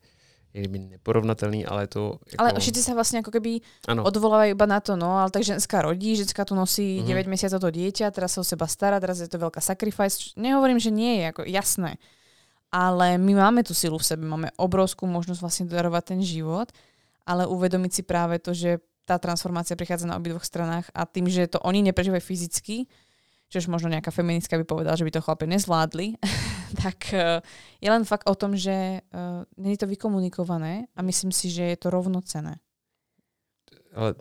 je neporovnatelný, ale je to... Jako... Ale všetci sa vlastne ako keby ano. odvolávajú iba na to, no, ale tak ženská rodí, ženská tu nosí mm-hmm. 9 mesiacov to dieťa, teraz sa o seba stará, teraz je to veľká sacrifice. Nehovorím, že nie je, ako jasné. Ale my máme tú silu v sebe, máme obrovskú možnosť vlastne darovať ten život, ale uvedomiť si práve to, že tá transformácia prichádza na obidvoch stranách a tým, že to oni neprežívajú fyzicky, už možno nejaká feministka by povedala, že by to chlapi nezvládli, <laughs> tak uh, je len fakt o tom, že uh, není to vykomunikované a myslím si, že je to rovnocené. Ale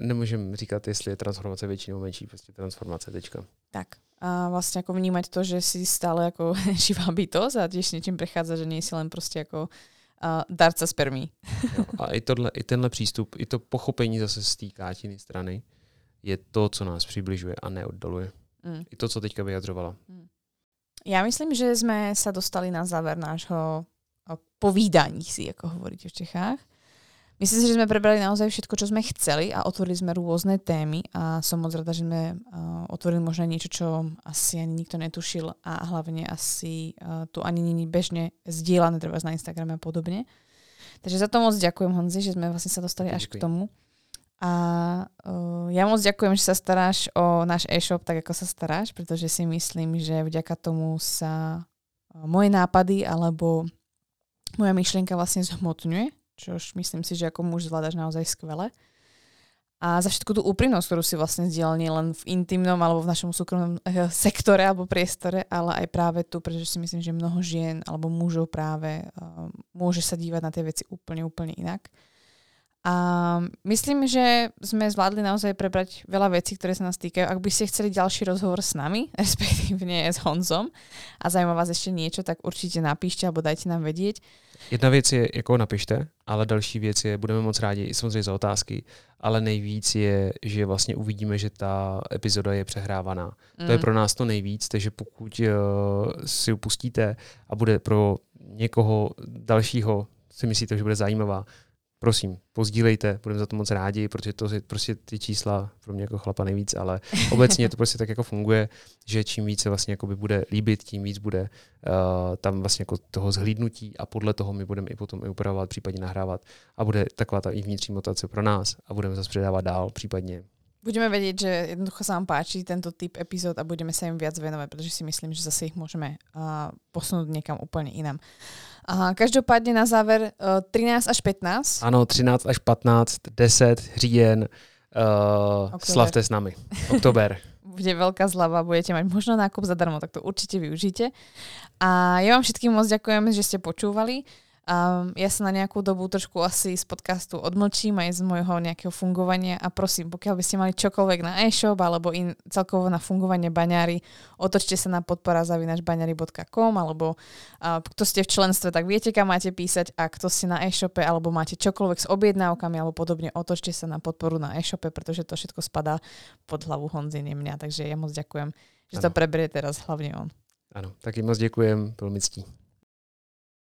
nemôžem říkat, jestli je transformace větší nebo menší, prostě transformace, tečka. Tak. A vlastně jako vnímať to, že si stále jako <laughs> živá bytosť a tiež niečím prechádza, že nie si len prostě jako uh, darca spermí. a i, tohle, i tenhle přístup, i to pochopení zase z té kátiny strany je to, co nás přibližuje a neoddaluje. Mm. I to, co teďka vyjadřovala. Mm. Ja myslím, že sme sa dostali na záver nášho povídaní si, ako hovoríte v Čechách. Myslím si, že sme prebrali naozaj všetko, čo sme chceli a otvorili sme rôzne témy a som moc rada, že sme uh, otvorili možno niečo, čo asi ani nikto netušil a hlavne asi uh, tu ani není bežne zdieľané treba na Instagrame a podobne. Takže za to moc ďakujem Honzi, že sme vlastne sa dostali Ďakujem. až k tomu. A uh, ja moc ďakujem, že sa staráš o náš e-shop tak, ako sa staráš, pretože si myslím, že vďaka tomu sa moje nápady alebo moja myšlienka vlastne zhmotňuje, čož myslím si, že ako muž zvládaš naozaj skvele. A za všetku tú úprimnosť, ktorú si vlastne zdieľal nielen v intimnom alebo v našom súkromnom uh, sektore alebo priestore, ale aj práve tu, pretože si myslím, že mnoho žien alebo mužov práve uh, môže sa dívať na tie veci úplne, úplne inak. A myslím, že sme zvládli naozaj prebrať veľa vecí, ktoré sa nás týkajú. Ak by ste chceli ďalší rozhovor s nami, <laughs> respektívne s Honzom a zajímá vás ešte niečo, tak určite napíšte alebo dajte nám vedieť. Jedna věc je, jako napište, ale další věc je, budeme moc rádi samozřejmě za otázky, ale nejvíc je, že vlastně uvidíme, že ta epizoda je přehrávaná. Mm. To je mm. pro nás to nejvíc, takže pokud uh, si upustíte a bude pro někoho dalšího si myslíte, že bude zajímavá, prosím, pozdílejte, budeme za to moc rádi, protože to je prostě ty čísla pro mě jako chlapa nejvíc, ale obecně to prostě tak jako funguje, že čím více vlastně by bude líbit, tím víc bude uh, tam vlastně jako toho zhlídnutí a podle toho my budeme i potom i upravovat, případně nahrávat a bude taková ta i vnitřní motace pro nás a budeme zase předávat dál, případně Budeme vedieť, že jednoducho sa vám páči tento typ epizód a budeme sa im viac venovať, pretože si myslím, že zase ich môžeme uh, posunúť niekam úplne inám. Aha, každopádně na záver uh, 13 až 15. Ano, 13 až 15, 10 říjen, uh, slavte s nami. Oktober. <laughs> Bude veľká zlava, budete mať možno nákup zadarmo, tak to určite využite. A ja vám všetkým moc ďakujem, že ste počúvali. Um, ja sa na nejakú dobu trošku asi z podcastu odmlčím aj z môjho nejakého fungovania a prosím, pokiaľ by ste mali čokoľvek na e-shop alebo in, celkovo na fungovanie baňári, otočte sa na podpora zavinačbaňari.com alebo uh, kto ste v členstve, tak viete, kam máte písať a kto ste na e-shope alebo máte čokoľvek s objednávkami alebo podobne, otočte sa na podporu na e-shope, pretože to všetko spadá pod hlavu Honzy, nie mňa, takže ja moc ďakujem, že ano. to preberie teraz hlavne on. Ano, taky moc děkujem, bylo mi ctí.